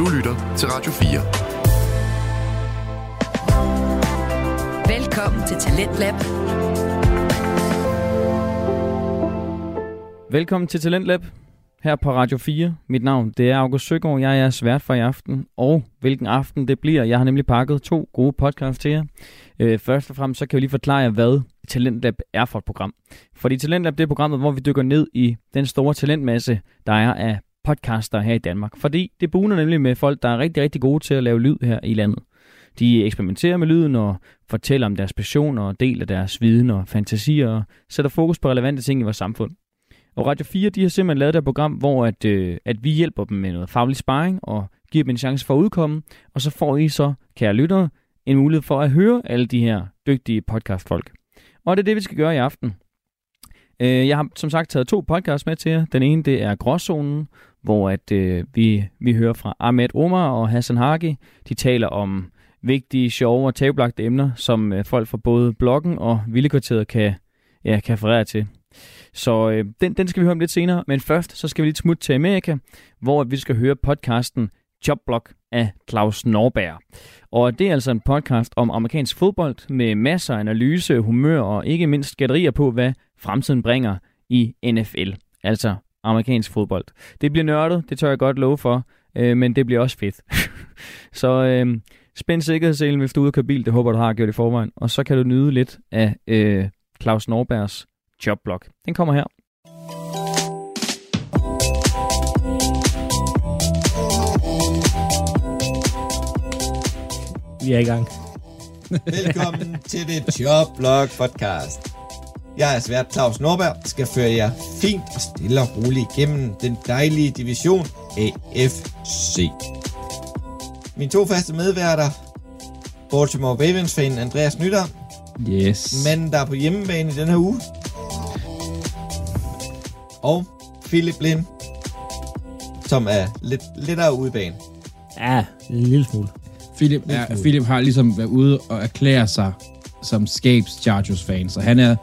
Du lytter til Radio 4. Velkommen til Talentlab. Velkommen til Talentlab her på Radio 4. Mit navn det er August Søgaard. Jeg er svært for i aften, og hvilken aften det bliver. Jeg har nemlig pakket to gode podcasts til jer. Øh, først og fremmest så kan jeg lige forklare jer, hvad Talentlab er for et program. Fordi Talentlab det er programmet, hvor vi dykker ned i den store talentmasse, der er af podcaster her i Danmark. Fordi det buner nemlig med folk, der er rigtig, rigtig gode til at lave lyd her i landet. De eksperimenterer med lyden og fortæller om deres passioner og deler deres viden og fantasier og sætter fokus på relevante ting i vores samfund. Og Radio 4 de har simpelthen lavet et program, hvor at, øh, at vi hjælper dem med noget faglig sparring og giver dem en chance for at udkomme. Og så får I så, kære lyttere, en mulighed for at høre alle de her dygtige podcastfolk. Og det er det, vi skal gøre i aften. Øh, jeg har som sagt taget to podcasts med til jer. Den ene det er Gråzonen, hvor at, øh, vi, vi hører fra Ahmed Omar og Hassan Hagi. De taler om vigtige, sjove og tabelagte emner, som øh, folk fra både bloggen og Vildekvarteret kan, ja, kan referere til. Så øh, den, den skal vi høre om lidt senere, men først så skal vi lidt smutte til Amerika, hvor vi skal høre podcasten Jobblock af Claus Norberg. Og det er altså en podcast om amerikansk fodbold med masser af analyse, humør og ikke mindst gætterier på, hvad fremtiden bringer i NFL, altså amerikansk fodbold. Det bliver nørdet, det tør jeg godt love for, øh, men det bliver også fedt. så øh, spænd sikkerhedsselen, hvis du er ude at køre bil, det håber du har gjort i forvejen, og så kan du nyde lidt af øh, Claus Norbergs Jobblock. Den kommer her. Vi er i gang. Velkommen til det Joblog podcast. Jeg er svært Claus Norberg, skal føre jer fint og stille og roligt igennem den dejlige division AFC. Mine to faste medværter, Baltimore Ravens-fan Andreas Nytter, Yes. manden der er på hjemmebane i den her uge, og Philip Lind, som er lidt lettere udebane. Ja, en lille smule. Philip, Lidt er, smule. Philip har ligesom været ude og erklære sig som Scapes Chargers fan, så han er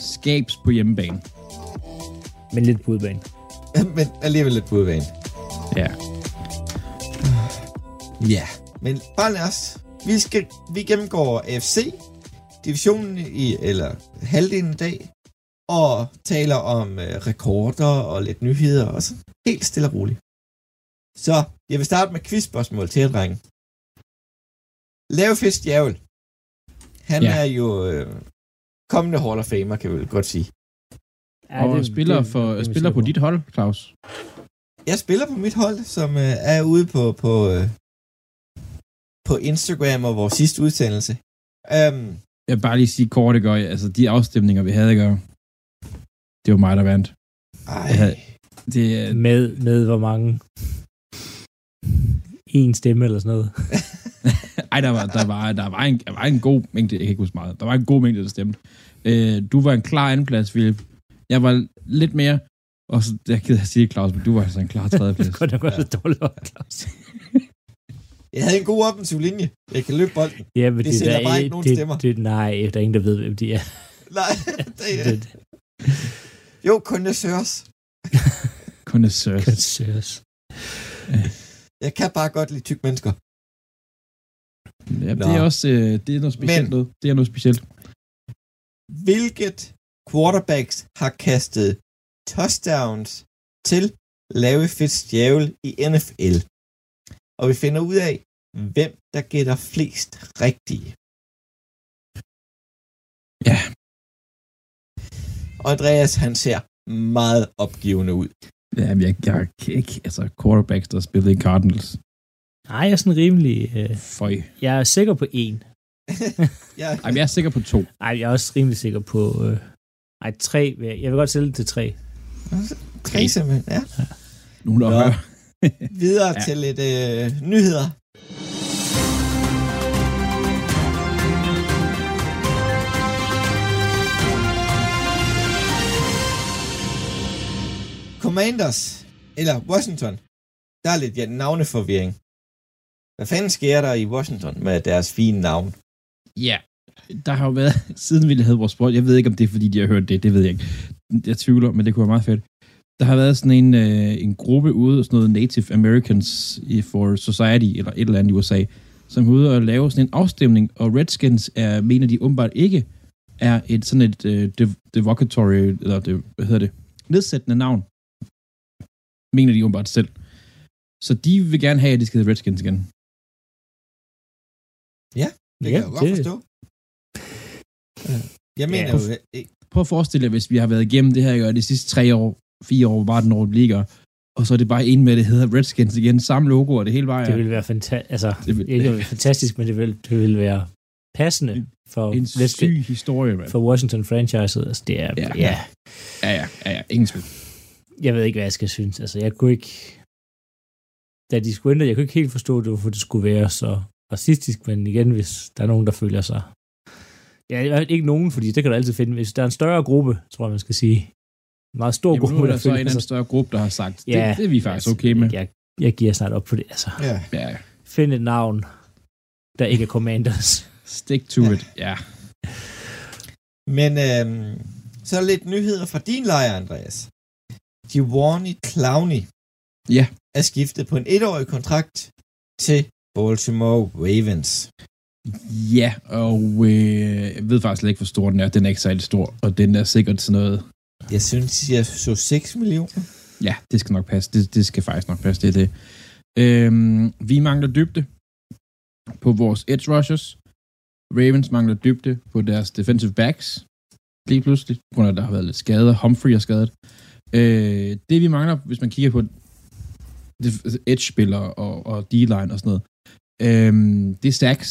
Scapes på hjemmebane. Men lidt på udebane. Men alligevel lidt på udebane. Ja. Ja, men bare lad os. Vi, skal, vi gennemgår AFC, divisionen i, eller halvdelen i dag, og taler om øh, rekorder og lidt nyheder og sådan. Helt stille og roligt. Så jeg vil starte med quizspørgsmål til jer, drenge. Lavefest Djævel. Han Ja. er jo øh, kommende Hall of Famer, kan vi vel godt sige. Ja, og det, spiller, det, for, det er spiller på dit hold, Claus. Jeg spiller på mit hold, som øh, er ude på, på, øh, på Instagram og vores sidste udsendelse. Um, Jeg vil bare lige sige kort, det gør jeg. Altså, de afstemninger, vi havde, gør, det var mig, der vandt. ej, Jeg havde, det, Med, med hvor mange? En stemme eller sådan noget. ej, der var, der, var, der, var en, der var en god mængde, jeg kan ikke huske meget, der var en god mængde, der stemte. Øh, du var en klar andenplads, Philip. Jeg var lidt mere, og så, jeg er at sige, Claus, men du var altså en klar tredjeplads. Godt nok også dårligt op, Claus. jeg havde en god offensiv linje. Jeg kan løbe bolden. Ja, men Det sender der bare er- ikke nogen det, stemmer. Det, nej, der er ingen, der ved, hvem de er. Nej, det, Det, jo, kun det søres. Connoisseurs. det søges. Jeg kan bare godt lide tyk mennesker. Ja, Nå. det er også øh, det er noget specielt. Men- noget. Det er noget specielt. Hvilket quarterbacks har kastet touchdowns til Larry Fitzgerald i NFL? Og vi finder ud af, hvem der gætter flest rigtige. Ja. Og Andreas, han ser meget opgivende ud. Ja, men jeg, jeg kan ikke, altså quarterbacks, der spillede i Cardinals. Nej, jeg er sådan rimelig... Øh, Føj. jeg er sikker på en. Ja, Ej, jeg er sikker på to. Nej, jeg er også rimelig sikker på... Øh, nej, tre. Jeg jeg vil godt sælge det til tre. tre simpelthen. Ja. Nogen, der Nå. hører. Videre Ja. ja. til lidt øh, nyheder. Commanders, eller Washington, der er lidt ja, navneforvirring. Hvad fanden sker der i Washington med deres fine navn? Ja, der har jo været, siden vi havde vores sport, jeg ved ikke, om det er, fordi de har hørt det, det ved jeg ikke. Jeg tvivler, men det kunne være meget fedt. der har været sådan en, øh, en gruppe ude, sådan noget Native Americans for Society, eller et eller andet i USA, som er ude og lave sådan en afstemning, og Redskins er, mener de åbenbart ikke, er et sådan et øh, dev- devocatory, eller det, hvad hedder det, nedsættende navn, mener de åbenbart selv. Så de vil gerne have, at de skal hedde Redskins igen. Det kan jeg jo godt forstå. Jeg mener Ja. jo, øh, Prøv at forestille jer, hvis vi har været igennem det her jo, de sidste tre år, fire år, bare den over ligger, og så er det bare en med, det hedder Redskins igen, samme logo og det hele vejen. Det ville være fantastisk. Altså, Det vil- det ville være fantastisk, men det ville, det ville være passende for, en Redskins- syg historie, mand. for Washington-franchiset. Altså, det er, Ja. ja. ja. Ja, ja, ja, ja, ingen tvivl. Jeg ved ikke, hvad jeg skal synes. Altså, jeg kunne ikke... Da de skulle ændre, jeg kunne ikke helt forstå, det, hvorfor det skulle være så racistisk, men igen, hvis der er nogen, der føler sig... Ja, ikke nogen, fordi det kan du altid finde. Hvis der er en større gruppe, tror jeg, man skal sige. En meget stor Jamen, gruppe, er der der så en føler anden større gruppe, der har sagt, det, Ja, det er vi faktisk okay med. Jeg, jeg giver snart op på det. Altså, ja. Ja, find et navn, der ikke er Commanders. stick to Ja. it. Ja. Men øhm, så er der lidt nyheder fra din lejr, Andreas. Giovanni Clowney Ja. er skiftet på en etårig kontrakt til Baltimore Ravens. Ja, og øh, jeg ved faktisk ikke, hvor stor den er. Den er ikke særlig stor, og den er sikkert sådan noget... Jeg synes, jeg så 6 millioner. Ja, det skal nok passe. Det, det skal faktisk nok passe, det er det. Øhm, vi mangler dybde på vores edge rushers. Ravens mangler dybde på deres defensive backs. Lige pludselig, på grund af, at der har været lidt skader. Humphrey er skadet. Øh, det vi mangler, hvis man kigger på edge-spillere og, og D-line og sådan noget, øhm, det er sacks.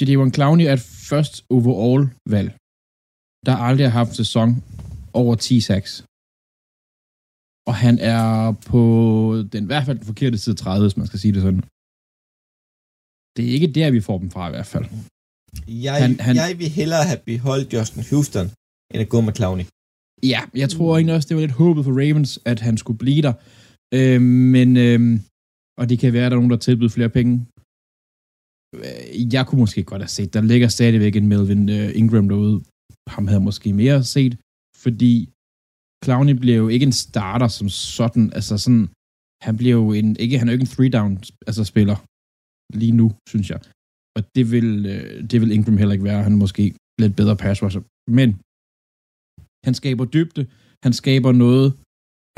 J.D. Clowney er et first overall valg, der aldrig har haft en sæson over 10 sacks. Og han er på den i hvert fald den forkerte side 30, hvis man skal sige det sådan. Det er ikke der, vi får dem fra i hvert fald. Jeg, han, han- jeg vil hellere have beholdt Justin Houston, end at gå med Clowney. Ja, jeg tror egentlig også, det var lidt håbet for Ravens, at han skulle blive der. Øh, men, øh, og det kan være, at der er nogen, der tilbyder flere penge. Jeg kunne måske godt have set, der ligger stadigvæk en Melvin øh, Ingram derude. Ham havde måske mere set, fordi Clowney bliver jo ikke en starter som sådan. Altså sådan, han bliver jo en, ikke, han er jo ikke en three-down altså spiller lige nu, synes jeg. Og det vil, øh, det vil Ingram heller ikke være. Han er måske lidt bedre pass rusher. Men han skaber dybde, han skaber noget,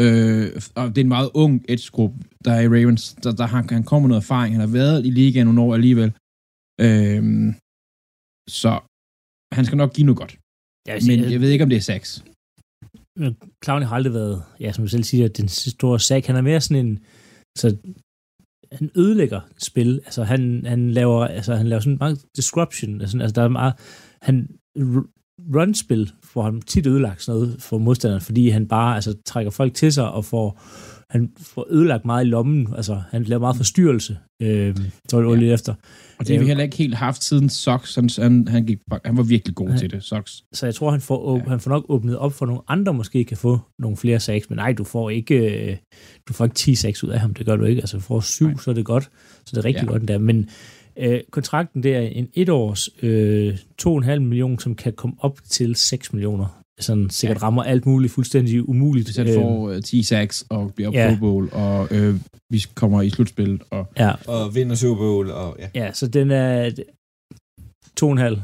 øh, og det er en meget ung edge-gruppe, der er i Ravens. Der, der han, han kommer noget erfaring, han har været i ligaen nogle år alligevel. Øh, så han skal nok give noget godt. Jeg vil sige, Men jeg ved ikke, om det er sex. Clowney har aldrig været, ja, som du selv siger, den store sag. Han er mere sådan en, så han ødelægger spil. Altså, han, han laver, altså, han laver sådan meget disruption. Altså, altså der er meget, han run-spil får han tit ødelagt sådan noget for modstanderen, fordi han bare altså, trækker folk til sig og får, han får ødelagt meget i lommen. Altså, han laver meget forstyrrelse. Øh, så var det Ja. lidt efter. Og det har vi heller ikke helt haft siden Sox. Han, han, han, gik, han var virkelig god Ja. til det, Sox. Så jeg tror, han får, Ja. han får nok åbnet op for nogle andre, måske kan få nogle flere sacks, men nej, du får ikke, øh, du får ikke 10 sacks ud af ham, det gør du ikke. Altså, du får 7, Nej. så er det godt, så det er rigtig Ja. godt endda. Men øh, kontrakten, det er en etårs øh, 2,5 millioner, som kan komme op til 6 millioner. Sådan sikkert Ja. rammer alt muligt fuldstændig umuligt. Hvis han Øh, får øh, 10 sacks og bliver Ja. Pro Bowl, og øh, vi kommer i slutspillet, og Ja, Og vinder Super Bowl, og ja. ja, så den er 2,5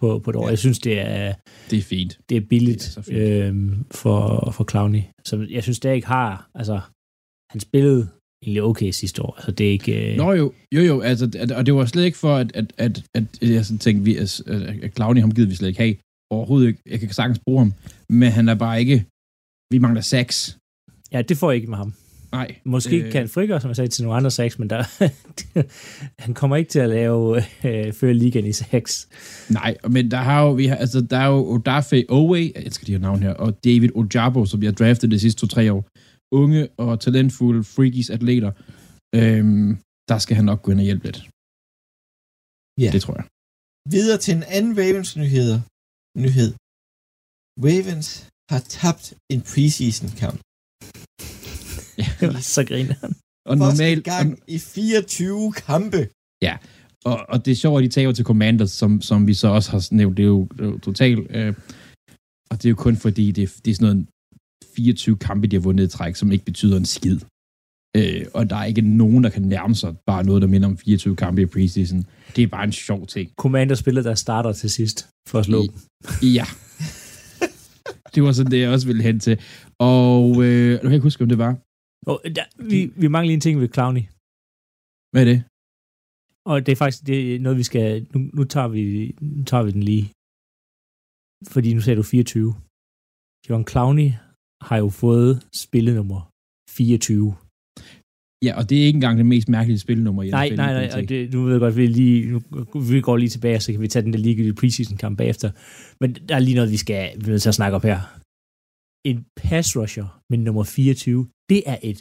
på, på et år. Ja. Jeg synes, det er, det er fint. det er billigt Det er så fint. øh, for, for Clowney. Så jeg synes, det ikke har, altså, han spillede egentlig okay sidste år. Altså, det er ikke... Øh, Nå jo, jo jo, altså, at- og det var slet ikke for, at, at, at, at jeg sådan tænkte, vi, at, at Clowney ham gider vi slet ikke have. Overhovedet ikke. Jeg kan sagtens bruge ham, men han er bare ikke... Vi mangler sacks. Ja, det får jeg ikke med ham. Nej. Måske Øh. kan han frigøre, som jeg sagde, til nogle andre sacks, men der, han kommer ikke til at lave øh, føre ligaen i sacks. Nej, men der har jo, vi har, altså, der er jo Odafe Owe, jeg elsker de her navn her, og David Ojabo, som vi har draftet de sidste to-tre år. Unge og talentfulde freakies atleter. Øhm, der skal han nok gå ind og hjælpe lidt. Ja. Det tror jeg. Videre til en anden Ravens nyheder. nyhed. Ravens har tabt en preseason kamp. Det var så griner han. Og normalt, gang i 24 kampe. og, og det er sjovt, at de tager til Commanders, som, som vi så også har nævnt, det er jo, det er jo totalt, øh, og det er jo kun fordi, det, det er sådan noget 24 kampe, de har vundet i træk, som ikke betyder en skid. Øh, og der er ikke nogen, der kan nærme sig bare noget, der minder om 24 kampe i preseason. Det er bare en sjov ting. Commander spiller, der starter til sidst for at slå. I- Ja. det var sådan det, jeg også ville hen til. Og øh, nu kan jeg ikke huske, om det var. Og der, vi, vi mangler lige en ting ved Clowny. Hvad er det? Og det er faktisk det er noget, vi skal... Nu, nu, tager vi, nu tager vi den lige. Fordi nu sagde du 24. John Clowney har jo fået spillet nummer 24. Ja, og det er ikke engang det mest mærkelige spilnummer i Nej, nej, nej, og det, nu ved jeg godt, vi, lige, nu, vi går lige tilbage, så kan vi tage den der ligegyldige preseason kamp bagefter. Men der er lige noget, vi skal vi er nødt til at snakke op her. En pass rusher med nummer 24, det er et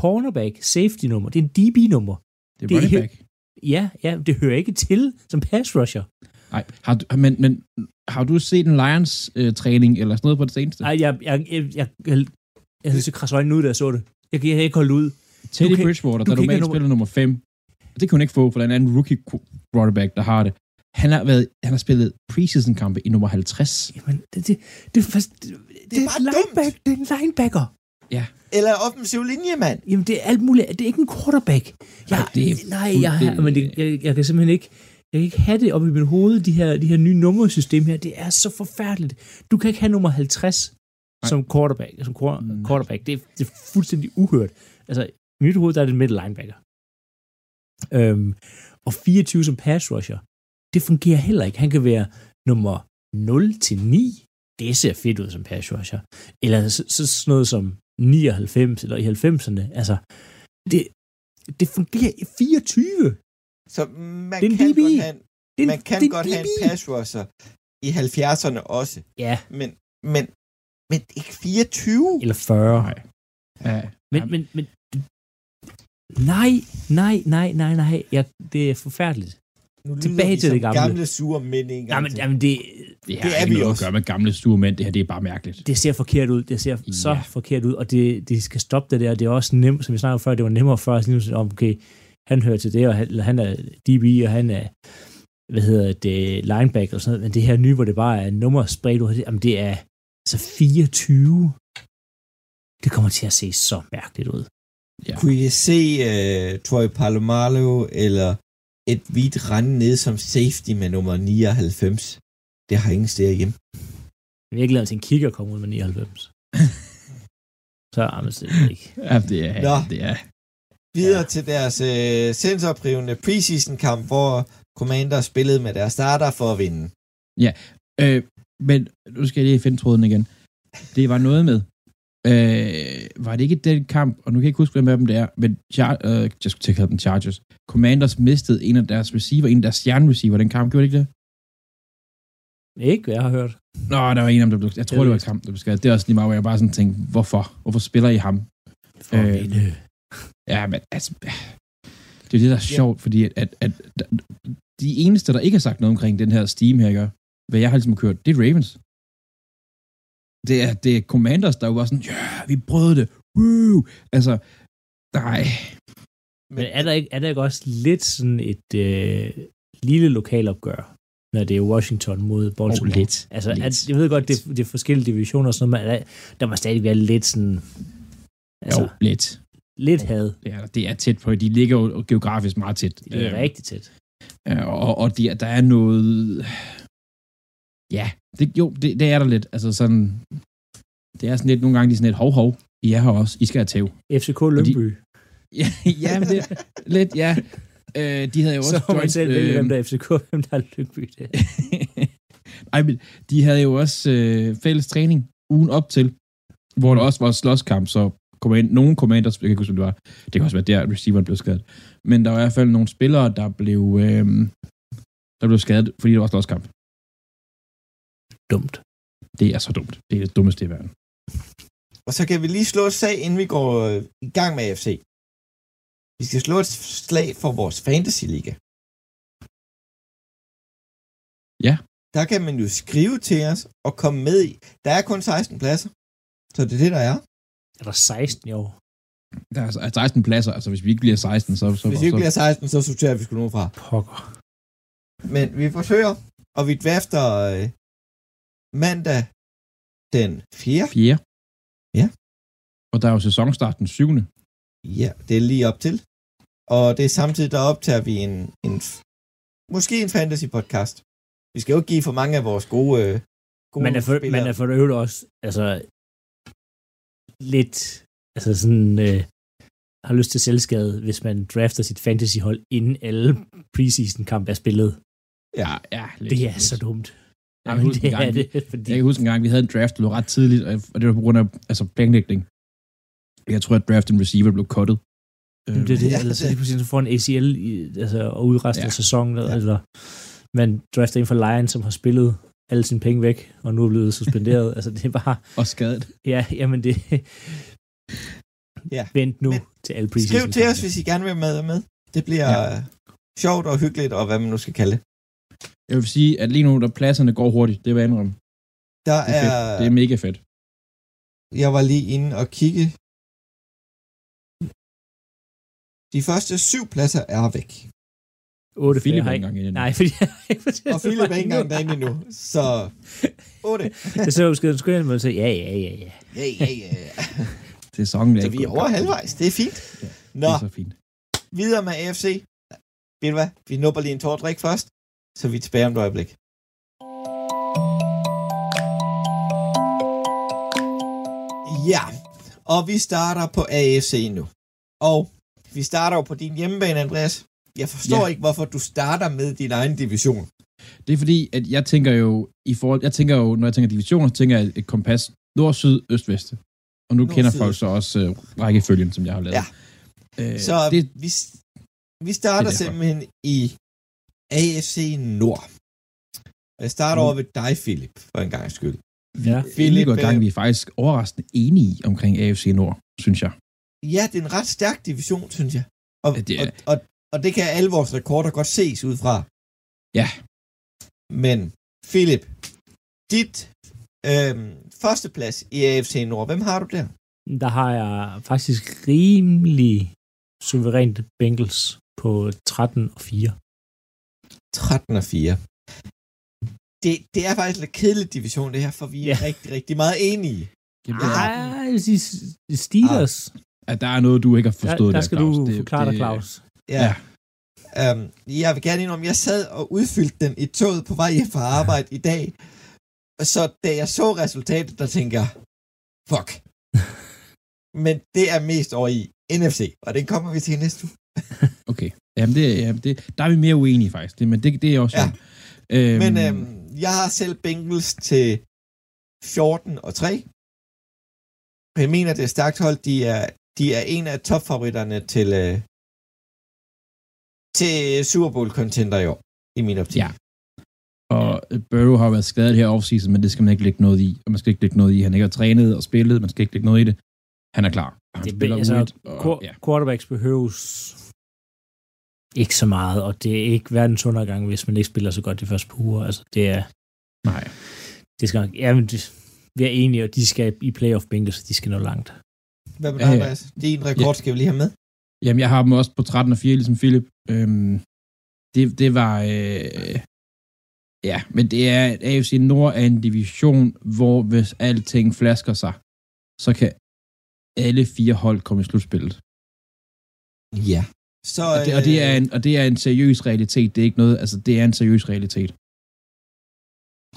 cornerback safety nummer. Det er en DB nummer. Det er det running back. Ja, ja, det hører ikke til som pass rusher. Nej, har du, men, men har du set en Lions-træning eller sådan noget på det seneste? Nej, jeg, jeg, jeg, jeg, jeg, jeg synes, jeg krasser øjnene ud, da jeg så det. Jeg, jeg kan ikke holde ud. Teddy kan- Bridgewater, du der kan normalt spiller nummer 5. Det kunne hun ikke få, for der er en anden rookie qu- quarterback, der har det. Han har, været, han har spillet preseason-kampe i nummer 50. Jamen, det, det, det, er fast, det, det, er bare en lineback, det er en linebacker. Eller offensiv linjemand. Jamen, det er alt muligt. Det er ikke en quarterback. Jeg, Nej, det er nej, jeg, men det, jeg, jeg kan simpelthen ikke... Jeg kan ikke have det op i mit hoved, de her, de her nye nummersystem her. Det er så forfærdeligt. Du kan ikke have nummer 50 Nej. som quarterback. Som quarterback. Det, er- det er fuldstændig uhørt. Altså, i mit hoved, der er det middle linebacker. Øhm, og 24 som pass rusher, det fungerer heller ikke. Han kan være nummer 0 til 9. Det ser fedt ud som pass rusher. Eller så, så sådan noget som 99 eller i 90'erne. Altså, det, det fungerer i 24. Så man Det er en kan DB. godt have, Det er en- man kan godt have en DB. pass rusher i 70'erne også. Ja, Men, men, men ikke 24. eller 40. Nej. Ja, Men, men, men, nej, nej, nej, nej, nej. Ja, det er forfærdeligt. Nu lyder tilbage til det gamle. gamle sure mænd en gang Jamen, jamen det, det har Det er ikke vi noget også. at gøre med gamle stuemænd. Det her, det er bare mærkeligt. det ser forkert ud. Det ser ja. så forkert ud, og det, det skal stoppe det der. Det er også nemt, som vi snakkede før, det var nemmere før at om, okay, han hører til det, og han, eller han er DB, og han er, hvad hedder det, linebacker og sådan noget, men det her nye, hvor det bare er nummer spredt ud, det, jamen det er altså 24. Det kommer til at se så mærkeligt ud. Ja. Kunne I se uh, Troy Palomalo eller et hvidt rende ned som safety med nummer 99? Det har ingen steder hjemme. Jeg glæder mig til en kigger komme ud med 99. så er det ikke. Ja, det er... Nå. Det er Videre ja. til deres uh, sensoprivende preseason kamp, hvor Commander spillede med deres starter for at vinde. øh, men nu skal jeg lige finde tråden igen. Det var noget med... Øh, var det ikke den kamp, og nu kan jeg ikke huske, hvem af dem det er, men Char- øh, jeg skulle til at kalde dem Chargers. Commanders mistede en af deres receiver, en af deres stjernereceiver, den kamp, gjorde det ikke det? Ikke, hvad jeg har hørt. Nå, der var en af dem, der blev, jeg tror, Det det var kamp, der blev skadet. Det er også lige meget, hvor jeg bare sådan tænkte, hvorfor? Hvorfor spiller I ham? For Øh. Ja, men altså, det er det, der er sjovt, fordi at, at, at, de eneste, der ikke har sagt noget omkring den her Steam her, ikke? hvad jeg har ligesom kørt, det er Ravens. Det er, det er Commanders, der var sådan, ja, vi brød det, woo! Altså, nej, Men er der, ikke, er der ikke også lidt sådan et øh, lille lokalopgør, når det er Washington mod Baltimore? Oh, lidt. Altså, Lidt. At, jeg ved godt, det, det er forskellige divisioner og sådan noget, men der, der må stadig være lidt sådan... Altså, jo, lidt. Lidt had. Det er, det er tæt på, de ligger jo geografisk meget tæt. Det er Øh, rigtig tæt. Ja, og, og der, der er noget... Ja, det, jo, det, det er der lidt. Altså sådan... Det er sådan lidt, nogle gange de er sådan lidt, hov, hov, I er her også, I skal have tæv. FCK Lyngby. Ja, ja men det, lidt, ja. Øh, de havde jo også Så må man joint, selv vælge, øh, hvem der er FCK, hvem der er Lyngby. Det. Ej, men de havde jo også øh, fælles træning ugen op til, hvor der også var slåskamp, så kom ind, nogle commanders, jeg kan ikke huske, det var, det kan også være der, receiveren blev skadet, men der var i hvert fald nogle spillere, der blev, øh, der blev skadet, fordi der var slåskamp. Dumt. Det er så dumt. Det er det dummeste i verden. Og så kan vi lige slå et slag, inden vi går øh, i gang med AFC. Vi skal slå et slag for vores fantasy-liga. Ja. Der kan man jo skrive til os og komme med i. Der er kun 16 pladser. Så det er det, der er. Er der 16 i år? Der er altså 16 pladser, altså hvis vi ikke bliver 16, så... så Hvis vi ikke bliver 16, så sorterer vi sgu nogen fra. Pokker. Men vi forsøger, og vi dvæfter øh, mandag den 4. Fjerde. Og der er jo sæsonstart den 7. Ja, det er lige op til. Og det er samtidig, der optager vi en, en måske en fantasy podcast. Vi skal jo ikke give for mange af vores gode, øh, gode Man er for, spillere. man er for det øvrigt også, altså, lidt, altså sådan, øh, har lyst til selvskade, hvis man drafter sit fantasyhold, inden alle preseason-kamp er spillet. Ja, ja. Lidt, Det er lidt. så dumt. Jeg kan huske det gang, det, fordi... Jeg kan huske en gang, vi havde en draft, der lå ret tidligt, og det var på grund af altså, planlægning. Jeg tror, at draften receiver blev cuttet. Jamen, det er det, Ja, eller så det- pludselig så får en ACL i, altså, og ud resten Ja. af sæsonen, Ja. eller man drafter en fra Lions, som har spillet alle sine penge væk, og nu er blevet suspenderet. altså, det er bare, Og skadet. ja, jamen det, Ja. vent nu Men til alle preseason. Skriv til os, hvis I gerne vil med. med. Det bliver Ja. sjovt og hyggeligt, og hvad man nu skal kalde det. Jeg vil sige, at lige nu, der pladserne går hurtigt, det vil jeg indrømme. Der Det er, er, fedt. det er mega fedt. jeg var lige inde og kigge. De første syv pladser er væk. 8 Philip flere er har ikke engang inde. Nej, fordi Og Philip er ikke engang derinde endnu. Så 8. Jeg så beskeden, skulle jeg og sige, ja, ja, ja, ja. Ja, ja, ja. Sæsonen er Så vi er over halvvejs. Det er fint. Det Nå, er så fint. videre med AFC. Ved du hvad? Vi nupper lige en tår drik først, så vi er tilbage om et øjeblik. Ja, og vi starter på AFC nu. Og vi starter jo på din hjemmebane, Andreas. Jeg forstår Ja. ikke, hvorfor du starter med din egen division. Det er fordi, at jeg tænker jo, i forhold, jeg tænker jo, når jeg tænker divisioner, så tænker jeg et kompas nord, syd, øst, vest. Og nu Nord, kender syd, folk så også uh, rækkefølgen, som jeg har lavet. Ja. Øh, Så det, vi, vi starter det simpelthen i AFC Nord. Og jeg starter Mm. over ved dig, Philip, for en gang skyld. Ja. Philip, går gang, øh, vi er faktisk overraskende enige omkring AFC Nord, synes jeg. Ja, det er en ret stærk division, synes jeg. Og, Ja, det er- og, og, og det kan alle vores rekorder godt ses ud fra. Ja. Men, Philip, dit øhm, førsteplads i AFC Nord, hvem har du der? Der har jeg faktisk rimelig suverænt Bengals på 13 og 4. 13 og 4. Det, det er faktisk en lidt kedelig division, det her, for vi er Ja. rigtig, rigtig meget enige. Det er- Ej, jeg vil sige Steelers. at der er noget, du ikke har Der, forstået der skal Claus. du Det- forklare dig, Claus. Ja. Ja. Øhm, jeg vil gerne indrømme, jeg sad og udfyldte den i toget på vej hjem fra arbejde i dag. Så da jeg så resultatet, der tænker jeg, fuck. Men det er mest over i NFC, og det kommer vi til næste uge. Okay. Jamen, det, jamen det, der er vi mere uenige, faktisk. Det, men det, det er også... Ja. Øhm, Men øhm, jeg har selv Bengals til 14 og 3. Jeg mener, det er stærkt hold. De er, de er en af topfavoritterne til, øh, til Super Bowl contender i år, i min optik. Ja. Og Burrow har været skadet her offseason, men det skal man ikke lægge noget i. Og man skal ikke lægge noget i. Han ikke har trænet og spillet. Man skal ikke lægge noget i det. Han er klar. Han Det, spiller altså, roligt, og, Qu- ja. quarterbacks behøves ikke så meget, og det er ikke verdens undergang, hvis man ikke spiller så godt de første par uger. Altså, det er, Nej. det skal nok, ja, men det, vi er enige, og de skal i playoff Bengals, så de skal nå langt. Hvad med Ja, dig, ja. Andreas? Din rekord skal vi lige have med. Jamen, jeg har dem også på 13 og 4, ligesom Philip. Øhm, det, det var... Øh, ja, men det er... AFC Nord er en division, hvor hvis alting flasker sig, så kan alle fire hold komme i slutspillet. Ja. Så, Og det, og, det er øh, en, og det er en seriøs realitet. Det er ikke noget... Altså, det er en seriøs realitet.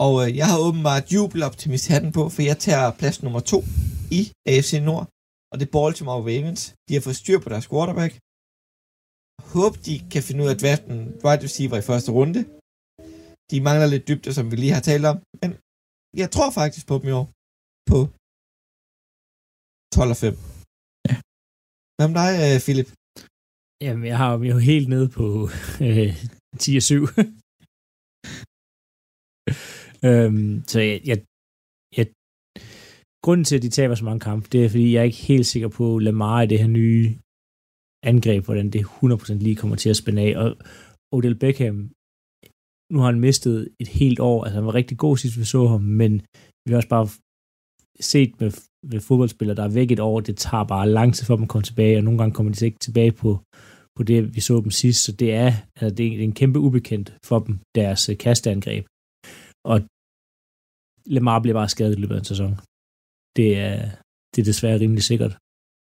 Og øh, jeg har åbenbart jubeloptimist hatten på, for jeg tager plads nummer to i AFC Nord, og det er Baltimore Ravens. De har fået styr på deres quarterback. Håb, de kan finde ud af at draften wide receiver i første runde. De mangler lidt dybde, som vi lige har talt om, men jeg tror faktisk på dem i år. På 12 og 5. Ja. Hvad med dig, øh, Philip? Jamen, jeg har dem jo helt nede på øh, 10 og 7. øhm, så jeg, jeg, jeg, grunden til, at de taber så mange kampe, det er, fordi jeg er ikke helt sikker på Lamar i det her nye angreb, hvordan det 100% lige kommer til at spænde af. Og Odell Beckham, nu har han mistet et helt år. Altså, han var rigtig god sidst, vi så ham, men vi har også bare set med, med fodboldspillere, der er væk et år, det tager bare lang tid for dem at komme tilbage, og nogle gange kommer de så ikke tilbage på, på det, vi så dem sidst, så det er, altså det er en kæmpe ubekendt for dem, deres øh, kasteangreb. Og Lamar bliver bare skadet i løbet af en sæson. Det er, det er desværre rimelig sikkert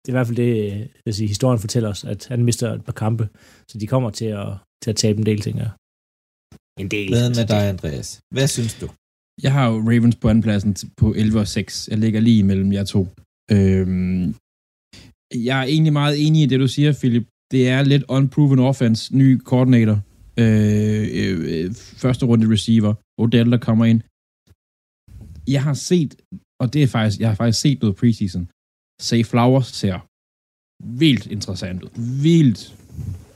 det er i hvert fald det, vil sige, historien fortæller os, at han mister et par kampe, så de kommer til at, til at tabe en del ting her. En del. Hvad med dig, Andreas? Hvad synes du? Jeg har jo Ravens på andenpladsen på 11 og 6. Jeg ligger lige imellem jer to. Øhm, jeg er egentlig meget enig i det, du siger, Philip. Det er lidt unproven offense, ny coordinator, øh, øh, øh, første runde receiver, Odell, der kommer ind. Jeg har set, og det er faktisk, jeg har faktisk set noget preseason. Say Flowers ser vildt interessant ud. Vildt.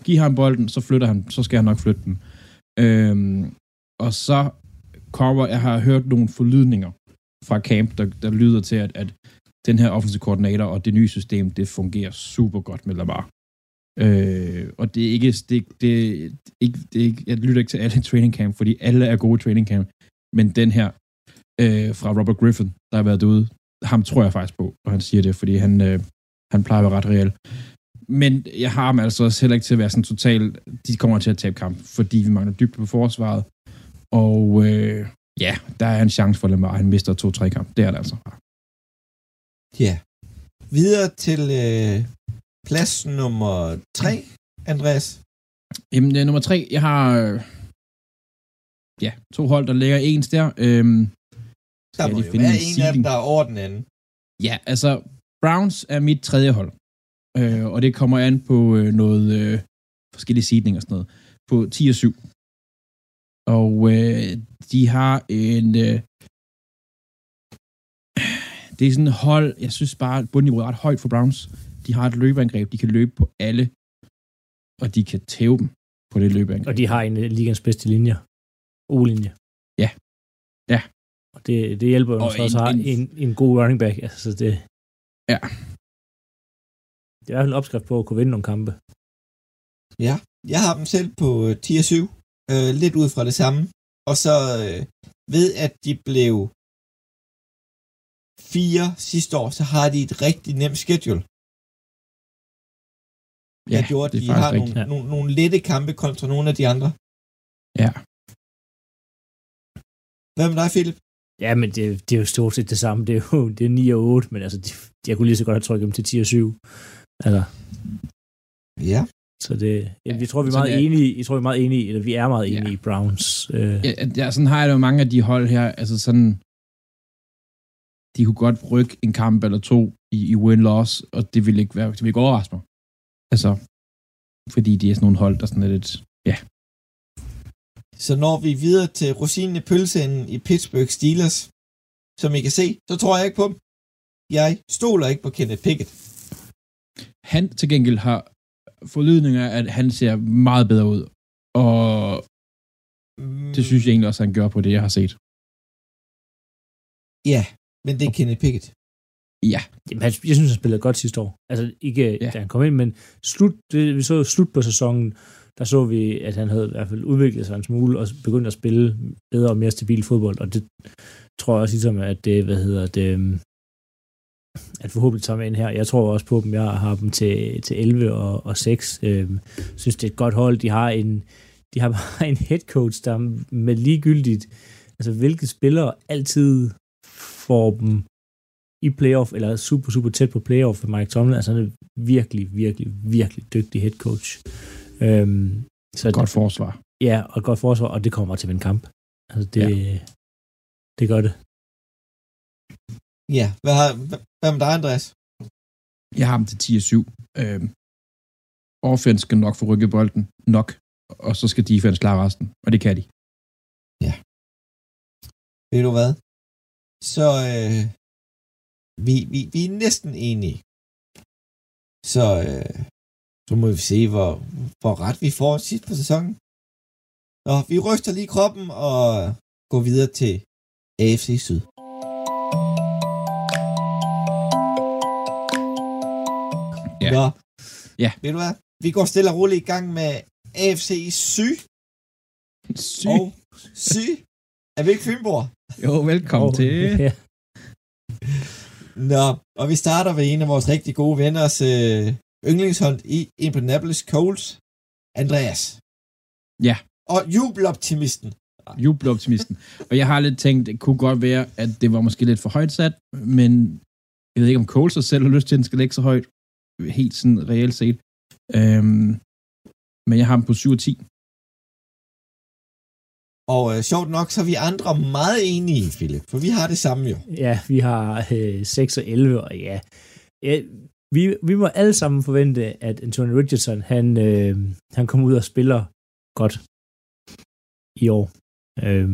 Giv ham bolden, så flytter han, så skal han nok flytte den. Øhm, og så kommer, jeg har hørt nogle forlydninger fra camp, der, der lyder til, at, at den her offensive koordinator og det nye system, det fungerer super godt med Lamar. Øh, og det er ikke, det, det, ikke, det ikke, jeg lytter ikke til alle training camp, fordi alle er gode training camp, men den her øh, fra Robert Griffin, der har været derude, ham tror jeg faktisk på, når han siger det, fordi han, øh, han plejer at være ret reel. Men jeg har ham altså også heller ikke til at være sådan totalt, de kommer til at tabe kamp, fordi vi mangler dybde på forsvaret, og øh, ja, der er en chance for Lamar, han mister to-tre kamp. Det er det altså. Ja. Videre til øh, plads nummer 3, Andreas. Jamen, er nummer tre. Jeg har øh, ja, to hold, der ligger ens der. Øhm, Der jeg må lige jo finde være min en af dem, der er over den anden. Ja, altså, Browns er mit tredje hold. Øh, og det kommer an på øh, noget øh, forskellige seedning og sådan noget. På 10 og 7. Og øh, de har en... Øh, det er sådan et hold, jeg synes bare, at bundniveauet er ret højt for Browns. De har et løbeangreb, de kan løbe på alle, og de kan tæve dem på det løbeangreb. Og de har en af ligens bedste linjer. O-linje. Ja. Det, det hjælper jo, Og så også en- har en- en, en god running back. Altså, det, Ja. det er en opskrift på at kunne vinde nogle kampe. Ja, jeg har dem selv på øh, 10 og 7. Øh, lidt ud fra det samme. Og så øh, ved, at de blev fire sidste år, så har de et rigtig nemt schedule. ja, der gjorde, at det de er faktisk har nogle. Ja. nogle, nogle lette kampe kontra nogle af de andre. Ja. Hvad med dig, Philip? Ja, men det, det er jo stort set det samme. Det er jo det er 9 og 8, men altså, de, jeg kunne lige så godt have trykket dem til 10 og 7. Altså, Ja. så det, ja, vi tror, vi er sådan meget er- enige, jeg tror, vi er meget enige, eller vi er meget Ja. enige i Browns. Øh, Ja, ja, sådan har jeg det jo mange af de hold her, altså sådan, de kunne godt rykke en kamp eller to i, i win-loss, og det ville ikke være, det ville ikke overraske mig. Altså, fordi de er sådan nogle hold, der sådan er lidt, ja, Så når vi videre til rosinen i pølseenden i Pittsburgh Steelers, som I kan se, så tror jeg ikke på dem. Jeg stoler ikke på Kenneth Pickett. han til gengæld har forlydninger af, at han ser meget bedre ud, og Mm, det synes jeg egentlig også, han gør på det, jeg har set. Ja, men det er Kenneth Pickett. Ja, Jamen, han, jeg synes, han spillede godt sidste år. Altså, ikke Ja. ja. da han kom ind, men slut, det, vi så slut på sæsonen, der så vi, at han havde i hvert fald udviklet sig en smule og begyndt at spille bedre og mere stabil fodbold, og det tror jeg også ligesom, at det, hvad hedder det, øhm, at forhåbentlig tager med ind her. Jeg tror også på dem. Jeg har dem til, til 11 og, og 6. Øhm, synes, det er et godt hold. De har en, de har bare en head coach, der med ligegyldigt, altså hvilke spillere altid får dem i playoff, eller super, super tæt på playoff for Mike Tomlin. Altså han er virkelig, virkelig, virkelig dygtig head coach. Øhm, så godt forsvar. Ja, og et godt forsvar, og det kommer til at vinde kamp. Altså det, ja. det gør det. Ja, hvad, har, hvad, med dig, Andreas? Jeg har dem til 10 og 7. Øhm, offense skal nok få rykket bolden, nok, og så skal defense klare resten, og det kan de. Ved du hvad? Så øh, vi, vi, vi er næsten enige. Så, øh, så må vi se, hvor, hvor ret vi får sidst på sæsonen. Nå, vi ryster lige kroppen og går videre til AFC Syd. Ja. Nå, Ja. ved du hvad? Vi går stille og roligt i gang med AFC Syd Syg. og Syd. Er vi ikke Fynborg? Jo, velkommen Og- til. Ja. Nå, og vi starter ved en af vores rigtig gode venners øh, yndlingshold i Indianapolis Colts, Andreas. Ja. Og jubeloptimisten. Jubeloptimisten. Og jeg har lidt tænkt, det kunne godt være, at det var måske lidt for højt sat, men jeg ved ikke, om Cole sig selv har lyst til, at den skal ligge så højt. helt sådan reelt set. Øhm, men jeg har dem på 7 og 10. Og øh, sjovt nok, så er vi andre meget enige, Philip, for vi har det samme jo. Ja, vi har øh, 6 og 11, og ja, ja vi, vi må alle sammen forvente, at Anthony Richardson, han, øh, han kommer ud og spiller godt i år. Øh,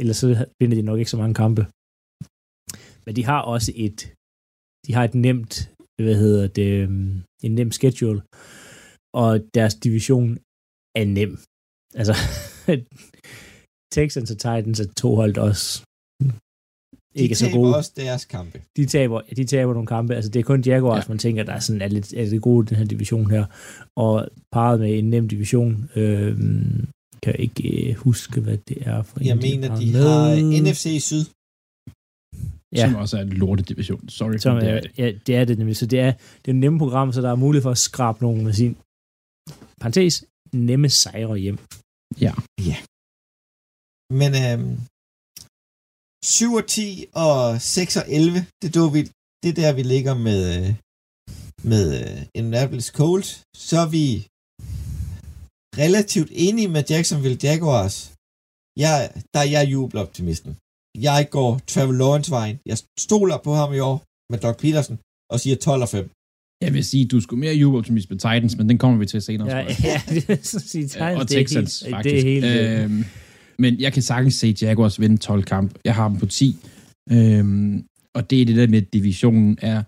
ellers så vinder de nok ikke så mange kampe. Men de har også et, de har et nemt, hvad hedder det, øhm, en nem schedule, og deres division er nem. Altså, Texans og Titans er to holdt også ikke så taber gode. også deres kampe. De taber, de taber nogle kampe. Altså, det er kun Jaguars, ja. man tænker, der er sådan er lidt, er det gode i den her division her. Og parret med en nem division, øh, kan jeg ikke øh, huske, hvad det er for en, Jeg mener, de med. har NFC Syd. Ja. Som også er en lortedivision. Sorry, Som, det er, det. ja, det er det nemlig. Så det er, det er et nemme program, så der er mulighed for at skrabe nogle med sin parentes, nemme sejre hjem. Men øhm, 7 og 10 og 6 og 11, det er, vi, det er der, vi ligger med, øh, med øh, Indianapolis Colts. Så er vi relativt enige med Jacksonville Jaguars. Jeg, der er jeg jubeloptimisten. Jeg går Trevor Lawrence vejen. Jeg stoler på ham i år med Doug Peterson og siger 12 og 5. Jeg vil sige, du skulle mere jubeloptimist med Titans, men den kommer vi til senere. Ja, ja det er at sige, Titans, og det er Texans, helt, faktisk. Det er helt, øh, øhm, men jeg kan sagtens se Jaguars vinde 12 kamp. Jeg har dem på 10. Øhm, og det er det der med, at divisionen er...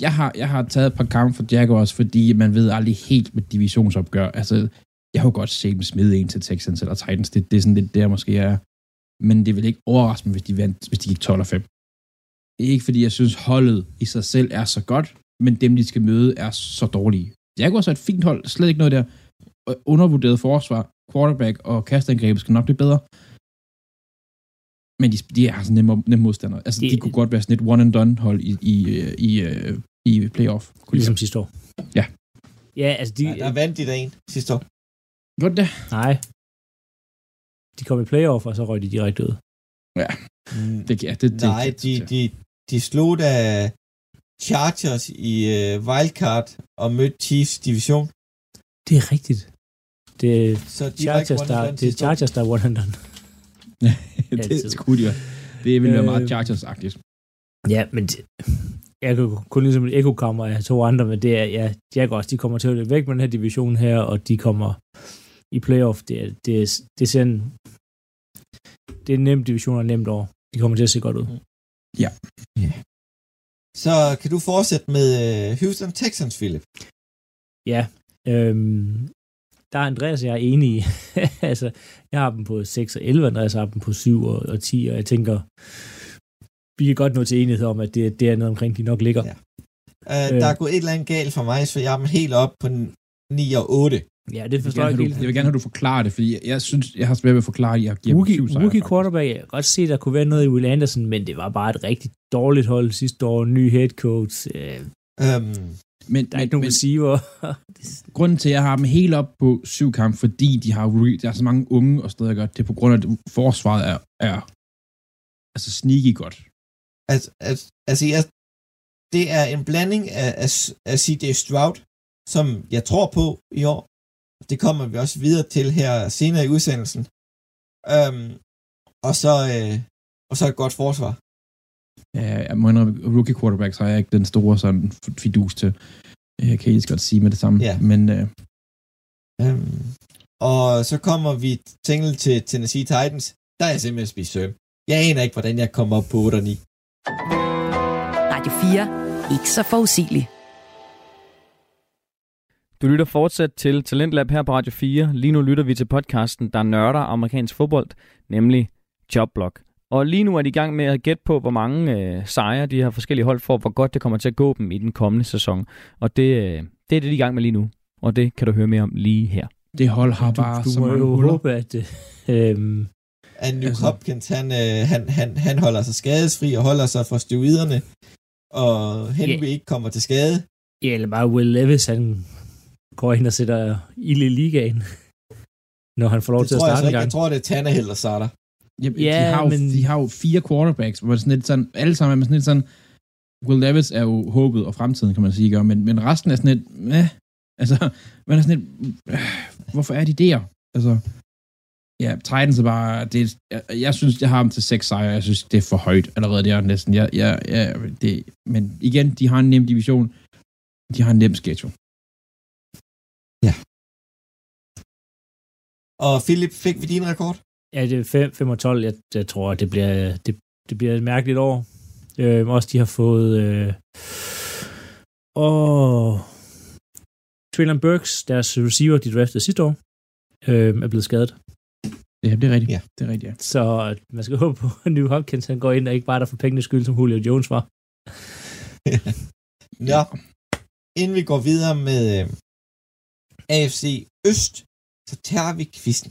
Jeg har, jeg har taget et par kampe for Jaguars, fordi man ved aldrig helt med divisionsopgør. Altså, jeg har jo godt set dem smide en til Texans eller Titans. Det, det er sådan lidt der måske er. Men det vil ikke overraske mig, hvis de, vandt, hvis de gik 12 og 5. Det er ikke, fordi jeg synes, holdet i sig selv er så godt, men dem, de skal møde, er så dårlige. Jaguars er et fint hold, slet ikke noget der. Undervurderet forsvar, quarterback og kastangreb skal nok blive bedre. Men de, de er sådan nemme, nemme modstandere. Altså, de, De- kunne godt være sådan et one-and-done hold i, i, øh, i, øh, i playoff. Kunne ligesom sidste år. Ja. Ja, altså de... Ja, der vandt de der en sidste år. Godt det. Nej. De kom i playoff, og så røg de direkte ud. Mm, det, ja, det, det Nej, de, de, de slog da Chargers i uh, wildcard og mødte Chiefs division. Det er rigtigt. Det er Så de Chargers, one der, det er. Chargers, der er one and done. det skulle de jo. Det ville være meget Øh, Chargers-agtigt. Ja, men det, jeg kan kun ligesom et ekokammer af to andre, men det er, ja, Jaguars, de kommer til at løbe væk med den her division her, og de kommer i playoff. Det er, det er, det er sådan, det er en nem division og nemt år. De kommer til at se godt ud. Så kan du fortsætte med uh, Houston Texans, Philip? Ja, øhm, der er Andreas og jeg er enige. altså, jeg har dem på 6 og 11, Andreas har dem på 7 og, og 10, og jeg tænker, vi kan godt nå til enighed om, at det, det er noget omkring, de nok ligger. Ja. Uh, der er gået et eller andet galt for mig, så jeg er dem helt op på 9 og 8. Ja, det Jeg forstår jeg have, ikke du, jeg vil gerne have, du forklarer det, fordi jeg, jeg synes, jeg har svært ved at forklare, at jeg giver dem Rookie, syv sejre, rookie quarterback, jeg kan godt se, der kunne være noget i Will Anderson, men det var bare et rigtig dårligt hold sidste år. Ny head coach. Øh, Um, Men, der er men, ikke nogen men receiver. grunden til, at jeg har dem helt op på syv kampe, fordi de har re- der er så mange unge og stadig godt, det er på grund af, at forsvaret er, er altså sneaky godt. altså, altså, altså jeg, det er en blanding af, af, af CJ Stroud, som jeg tror på i år. Det kommer vi også videre til her senere i udsendelsen. Um, og så øh, og så et godt forsvar. Ja, jeg må indrømme, rookie quarterbacks har jeg ikke den store sådan fidus til. Jeg kan ikke godt sige med det samme. Ja. Men øh, Um, og så kommer vi tænkel til Tennessee Titans. Der er jeg simpelthen spist søvn. Jeg aner ikke, hvordan jeg kommer op på 8 og 9. Radio 4. Ikke så forudsigelig. Du lytter fortsat til Talentlab her på Radio 4. Lige nu lytter vi til podcasten, der nørder amerikansk fodbold, nemlig Jobblock. Og lige nu er de i gang med at gætte på, hvor mange øh, sejre de her forskellige hold får, hvor godt det kommer til at gå dem i den kommende sæson. Og det, øh, det er det, de er i gang med lige nu. Og det kan du høre mere om lige her. det hold har bare du, så du må mange jo huller. håbe, at øh, øhm, At New Altså- Hopkins, han, øh, han, han, han holder sig skadesfri og holder sig fra steroiderne. Og Henry Ja. ikke kommer til skade. ja, eller bare Will Levis, han går ind og sætter ild i ligaen, når han får lov Det til at tror jeg starte så en ikke. gang. Jeg tror, det er Tannehill, der starter. Ja, Ja, de, har jo, men- de har jo fire quarterbacks, hvor det sådan lidt sådan, alle sammen er sådan lidt sådan, Will Levis er jo håbet og fremtiden, kan man sige, gør, men, men resten er sådan lidt, eh, altså, man er sådan lidt, øh, hvorfor er de der? Altså, ja, Titans er bare, det, jeg, jeg synes, jeg har dem til 6 sejre, jeg synes, det er for højt allerede, det er næsten, jeg, jeg, jeg, det, men igen, de har en nem division, de har en nem schedule. Og Philip, fik vi din rekord? Ja, det er 5, 5 og 12. Jeg, jeg tror, det bliver, det, det bliver et mærkeligt år. Øh, også de har fået... Øh, og Traylon Burks, deres receiver, de draftede sidste år, øh, er blevet skadet. Ja, det er rigtigt. Ja. Det er rigtigt, ja. Så man skal håbe på, at New Hopkins han går ind og ikke bare der for pengenes skyld, som Julio Jones var. Nå, inden vi går videre med øh, AFC Øst, så tager vi quizzen.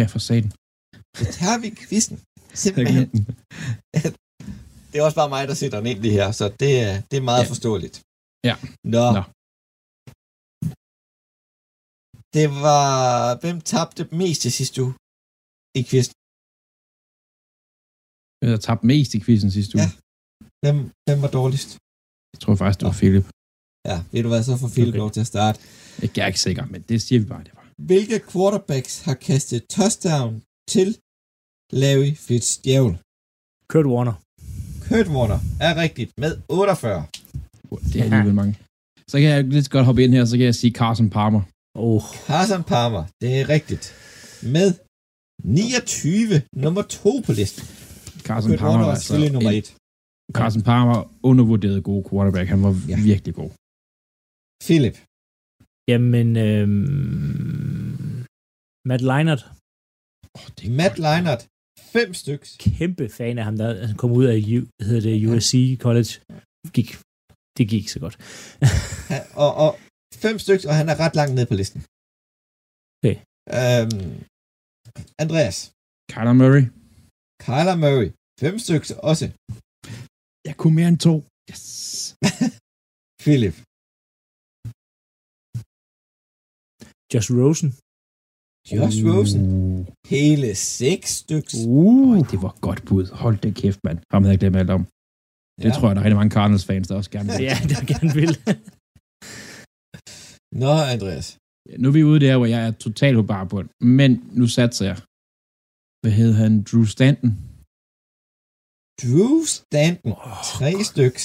Ja, for satan. Så tager vi quizzen. Simpelthen. Det er også bare mig, der sætter den ind det her, så det, er, det er meget Ja. forståeligt. Ja. Nå. Nå. Det var... Hvem tabte mest til sidste uge i quizzen? Jeg har tabt mest i quizzen sidste uge. Ja. Hvem, hvem var dårligst? Jeg tror faktisk, det var Philip. Ja, ved du hvad, så får Philip Okay. lov til at starte. Jeg er ikke sikker, men det siger vi bare, det var. Hvilke quarterbacks har kastet touchdown til Larry Fitzgerald? Kurt Warner. Kurt Warner er rigtigt med 48. Det er alligevel mange. Så kan jeg lidt godt hoppe ind her, så kan jeg sige Carson Palmer. Oh, Carson Palmer, det er rigtigt. Med 29, nummer 2 på listen. Carson Kurt Palmer Warner var er altså nummer en- 1. Carson Palmer undervurderet god quarterback. Han var ja. virkelig god. Philip, jamen... Øhm, Matt Leinart. Oh, det Matt Leinart, 5 styks. Kæmpe fan af ham, der han kom ud af U, hedder det, USC College. Gik, det gik ikke så godt. Han, og, og 5 styks, og han er ret langt ned på listen. Okay. Øhm, Andreas, Kyler Murray. Kyler Murray, 5 styks også. Jeg kunne mere end to. Yes. Philip, Josh Rosen. Josh Rosen, Uh. hele 6 styks. Uh. Øj, det var godt bud. Hold det kæft, mand. Ham havde jeg glemt alt om. Det tror jeg, der er rigtig mange Cardinals-fans, der også gerne vil. Ja, det gerne vil. Nå, Andreas. Nu er vi ude der, hvor jeg er totalt på bare bund. Men nu satser jeg. Hvad hed han? Drew Stanton? Drew Stanton, 3 styks.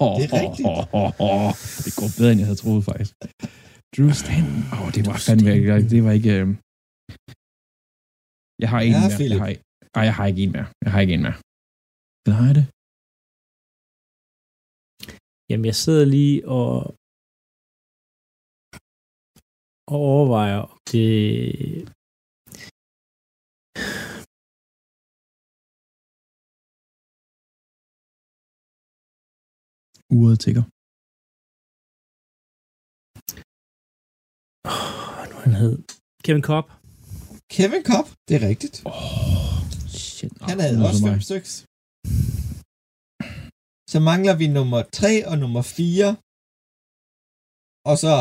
Oh, Det er rigtigt. Oh, oh, oh. Det går bedre, end jeg havde troet, faktisk. Drew Stanton. Åh, oh, det var fandme ikke. Det var ikke... Øh... Jeg har en Ja, mere. Philip. Jeg har, ej, jeg har ikke en mere. Jeg har ikke en mere. Hvad har jeg det? Jamen, jeg sidder lige og, og overvejer, om det... Uret tigger. Oh, nu han hed Kevin Cobb. Kevin Cobb, det er rigtigt. Åh, oh, shit. Han havde også 5 styks. Så mangler vi nummer 3 og nummer 4. Og så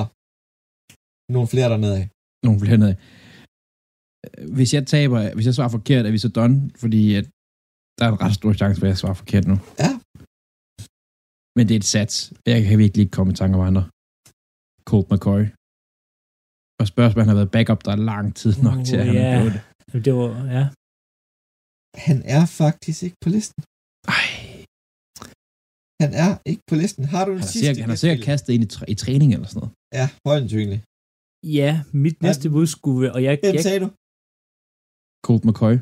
nogle flere dernede af. Nogle flere ned. Hvis jeg taber, hvis jeg svarer forkert, er vi så done, fordi at der er en ret stor chance for, at jeg svarer forkert nu. Ja. Men det er et sats. Jeg kan virkelig ikke komme i tanke om andre. Colt McCoy. Og spørgsmålet, han har været backup der er lang tid nok Uh, til, at han er på det. Det var, ja. Han er faktisk ikke på listen. Ej, Han er ikke på listen. Har du en han har sidste? sikkert, han har sikkert kastet ind i, træ- i træning eller sådan noget. Ja, højensynligt. Ja, mit næste bud skulle være, og jeg, Hvem jeg, sagde du? Colt McCoy.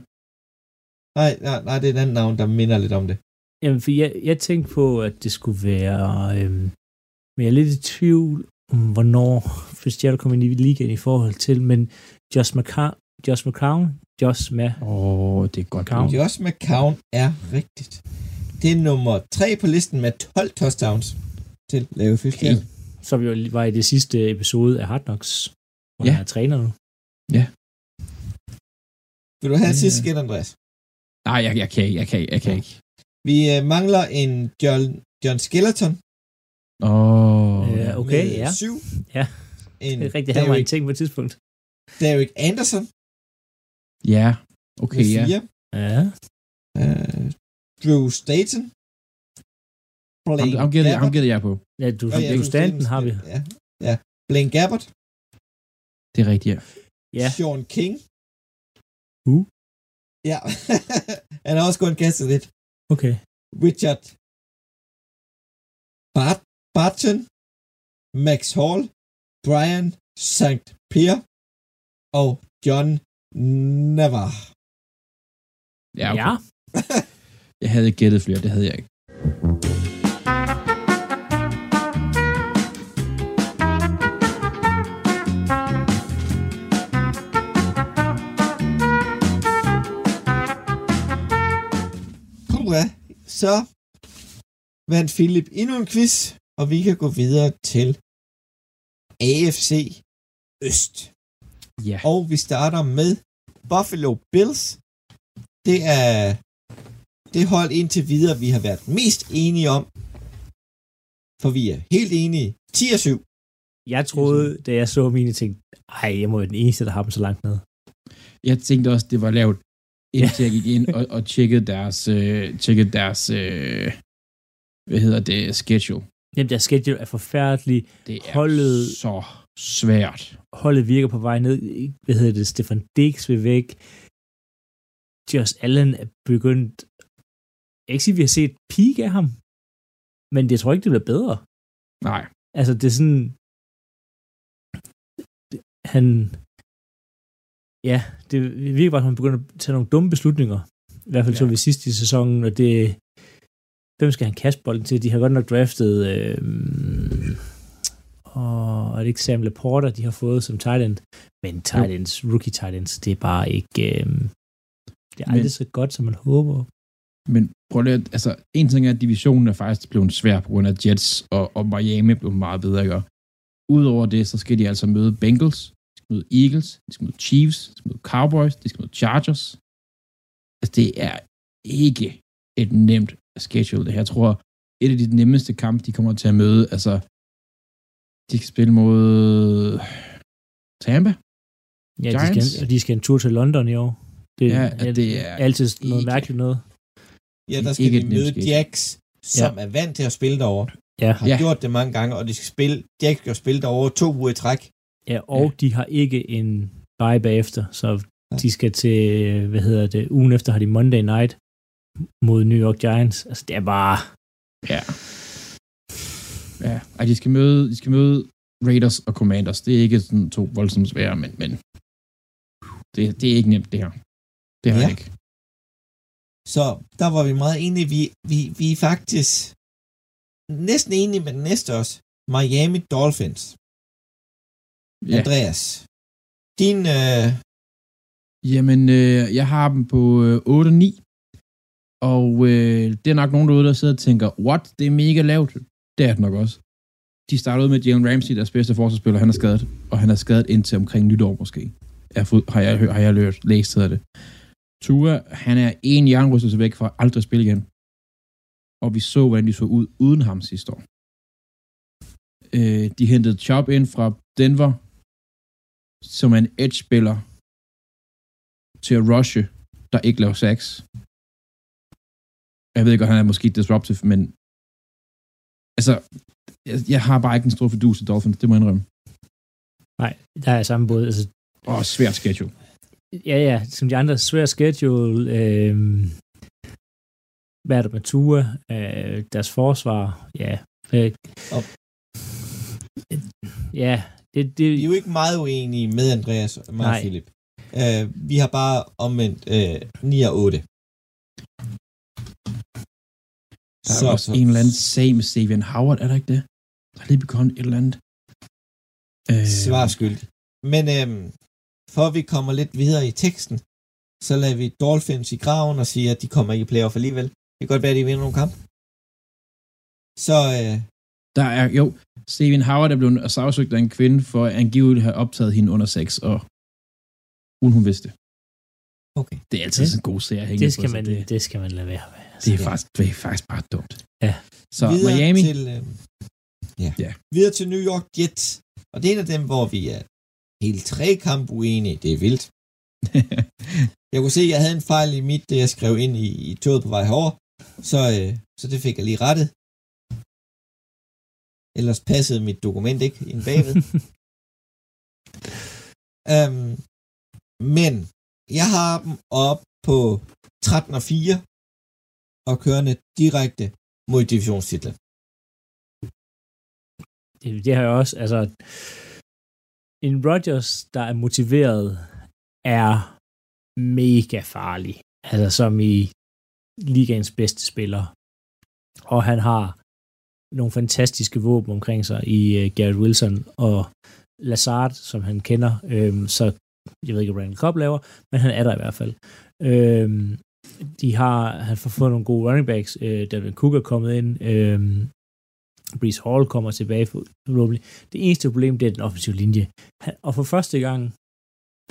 Nej, nej, nej, det er et andet navn, der minder lidt om det. jamen, for jeg, jeg tænkte på, at det skulle være, øhm, men jeg er lidt i tvivl om, hvornår Fitzgerald kom ind i ligaen i forhold til, men Josh McCown, Josh McCown, Josh med, Åh, oh, det er godt. McCown. Josh McCown er rigtigt. Det er nummer 3 på listen med 12 touchdowns til Lave Fitzgerald. som jo var i det sidste episode af Hard Knocks, hvor Ja. han er træner nu. Vil du have Ja. sidste gæt, Andreas? Nej, jeg, jeg kan ikke. Jeg kan, jeg kan ikke. Vi øh, mangler en John, John Skeleton Åh, oh, Ja, okay, med ja. syv. Ja. En Det er rigtigt, han var en ting på et tidspunkt. Derek Anderson ja. Okay, ja. Ja. Uh, Drew Staten. Ham, Blaine ham, gætter, ham gætter jeg på. Ja, du, Åh, ja, du Stanton har vi. Ja, ja. Blaine Gabbert. Det er rigtigt, ja. Ja. Sean King. Who? Ja, han har også gået kastet lidt. Okay. Richard Bart Barton, Max Hall, Brian St. Pierre og John Navarre. Ja, okay. Ja. Jeg havde gættet flere, det havde jeg ikke. Puha, så vandt Philip endnu en quiz, og vi kan gå videre til AFC Øst. Ja. Og vi starter med Buffalo Bills. Det er det hold indtil videre, vi har været mest enige om. For vi er helt enige. 10 og 7. Jeg troede, da jeg så mine ting, ej, jeg må være den eneste, der har dem så langt ned. Jeg tænkte også, det var lavt, indtil jeg gik ind og, og tjekkede deres, øh, tjekkede deres øh, hvad hedder det, schedule. Jamen, deres schedule er forfærdelig. Det er Holdet- så svært. Holdet virker på vej ned. Hvad hedder det? Stefan Dix vil væk. Josh Allen er begyndt... Jeg ikke sige, at vi har set peak af ham. Men jeg tror ikke, det bliver bedre. Nej. Altså, det er sådan... Han... Ja, det virker bare, at han begynder at tage nogle dumme beslutninger. I hvert fald ja. så vi sidst i sæsonen, og det... Hvem skal han kaste bolden til? De har godt nok draftet... Øh, og er det ikke Sam Laporta, de har fået som tight end? Men tight ends, rookie tight ends, det er bare ikke... Øh, det er aldrig Men- så godt, som man håber. Men prøv lige, at- altså, en ting er, at divisionen er faktisk blevet svær på grund af Jets, og, og Miami blev meget bedre, ikke? Udover det, så skal de altså møde Bengals, de skal møde Eagles, de skal møde Chiefs, de skal møde Cowboys, de skal møde Chargers. Altså, det er ikke et nemt schedule, det her. Jeg tror, et af de nemmeste kampe, de kommer til at møde, altså, de skal spille mod Tampa. Ja, de Giants? skal, og de skal en tur til London i år. Det, Ja, er, det er altid noget ikke- mærkeligt noget. Ja, der skal Ikke de møde. Jacks, som er vant til at spille derovre. Ja. Har Ja. gjort det mange gange, og de skal spille, Jacks skal spille derovre to uger i træk. Ja, og Ja. ja. de har ikke en bye bagefter, så de skal til, hvad hedder det, ugen efter har de Monday Night mod New York Giants. Altså, det er bare... Ja. Ja, og de skal møde, de skal møde Raiders og Commanders. Det er ikke sådan to voldsomt svære, men, men det, det er ikke nemt, det her. Det har Ja. jeg ikke. Så der var vi meget enige. Vi, vi, vi er faktisk næsten enige med den næste også. Miami Dolphins. Ja. Andreas, din... Øh, Jamen, øh, jeg har dem på øh, 8-9, og øh, det er nok nogen derude, der sidder og tænker, what, det er mega lavt. Det er det nok også. De startede ud med Jalen Ramsey, deres bedste forsvarsspiller, han er skadet, og han er skadet indtil omkring nytår måske. Jeg har, fået, har jeg, har jeg lørt, læst, hedder det. Tua, han er en jernrystelse væk fra aldrig at spille igen. Og vi så, hvordan de så ud uden ham sidste år. Øh, de hentede Chop ind fra Denver, som er en edge-spiller, til at rushe, der ikke laver sacks. Jeg ved ikke, om han er måske disruptive, men altså, jeg, jeg har bare ikke en stor fordus til Dolphins, det må jeg indrømme. Nej, der er samme båd. Altså, Åh, svært schedule. ja, ja, som de andre, svær schedule. Øh, hvad er der med Tua? Øh, deres forsvar. Ja. Øh, Og- ja, det, det, vi er jo ikke meget uenige med Andreas og mig og. Philip. Øh, vi har bare omvendt øh, 9 og 8. Der er så, også en eller anden sag med Savian Howard, er der ikke det? Der er lige begyndt et eller andet. Øh, Svar skyldig. Men øhm, for at vi kommer lidt videre i teksten, så lader vi Dolphins i graven og siger, at de kommer ikke i playoff alligevel. Det kan godt være, at de vinder nogle kamp. Så øh, Der er, jo, Savian Howard er blevet sagsøgt af en kvinde for at angiveligt have optaget hende under sex, og uden hun vidste det. okay. Det er altid sådan en god serie at hænge det, på, skal så man, det, det skal man lade være med. Altså, det, er faktisk, det er faktisk bare dumt. Ja. Så videre Miami, til øh, Ja. Ja. Videre til New York Jets. Og det er en af dem, hvor vi er helt tre kamp uenige. Det er vildt. Jeg kunne se, at jeg havde en fejl i mit, det jeg skrev ind i, i toget på vej herover. Så, øh, så det fik jeg lige rettet. Ellers passede mit dokument ikke ind bagved. um, men jeg har dem op på 13 og 4 og kørende direkte mod divisionstitlen. det, det har jeg også, altså, en Rodgers, der er motiveret, er mega farlig. Altså som i ligaens bedste spiller. Og han har nogle fantastiske våben omkring sig i uh, Garrett Wilson og Lazard, som han kender. Øhm, så jeg ved ikke, hvad Randall Cobb laver, men han er der i hvert fald. Øhm, de har, han får fået nogle gode running backs. Øh, Devin Cook er kommet ind. Øh, Brees Hall kommer tilbage forhåbentlig. Det eneste problem, det er den offensive linje. Han, og for første gang,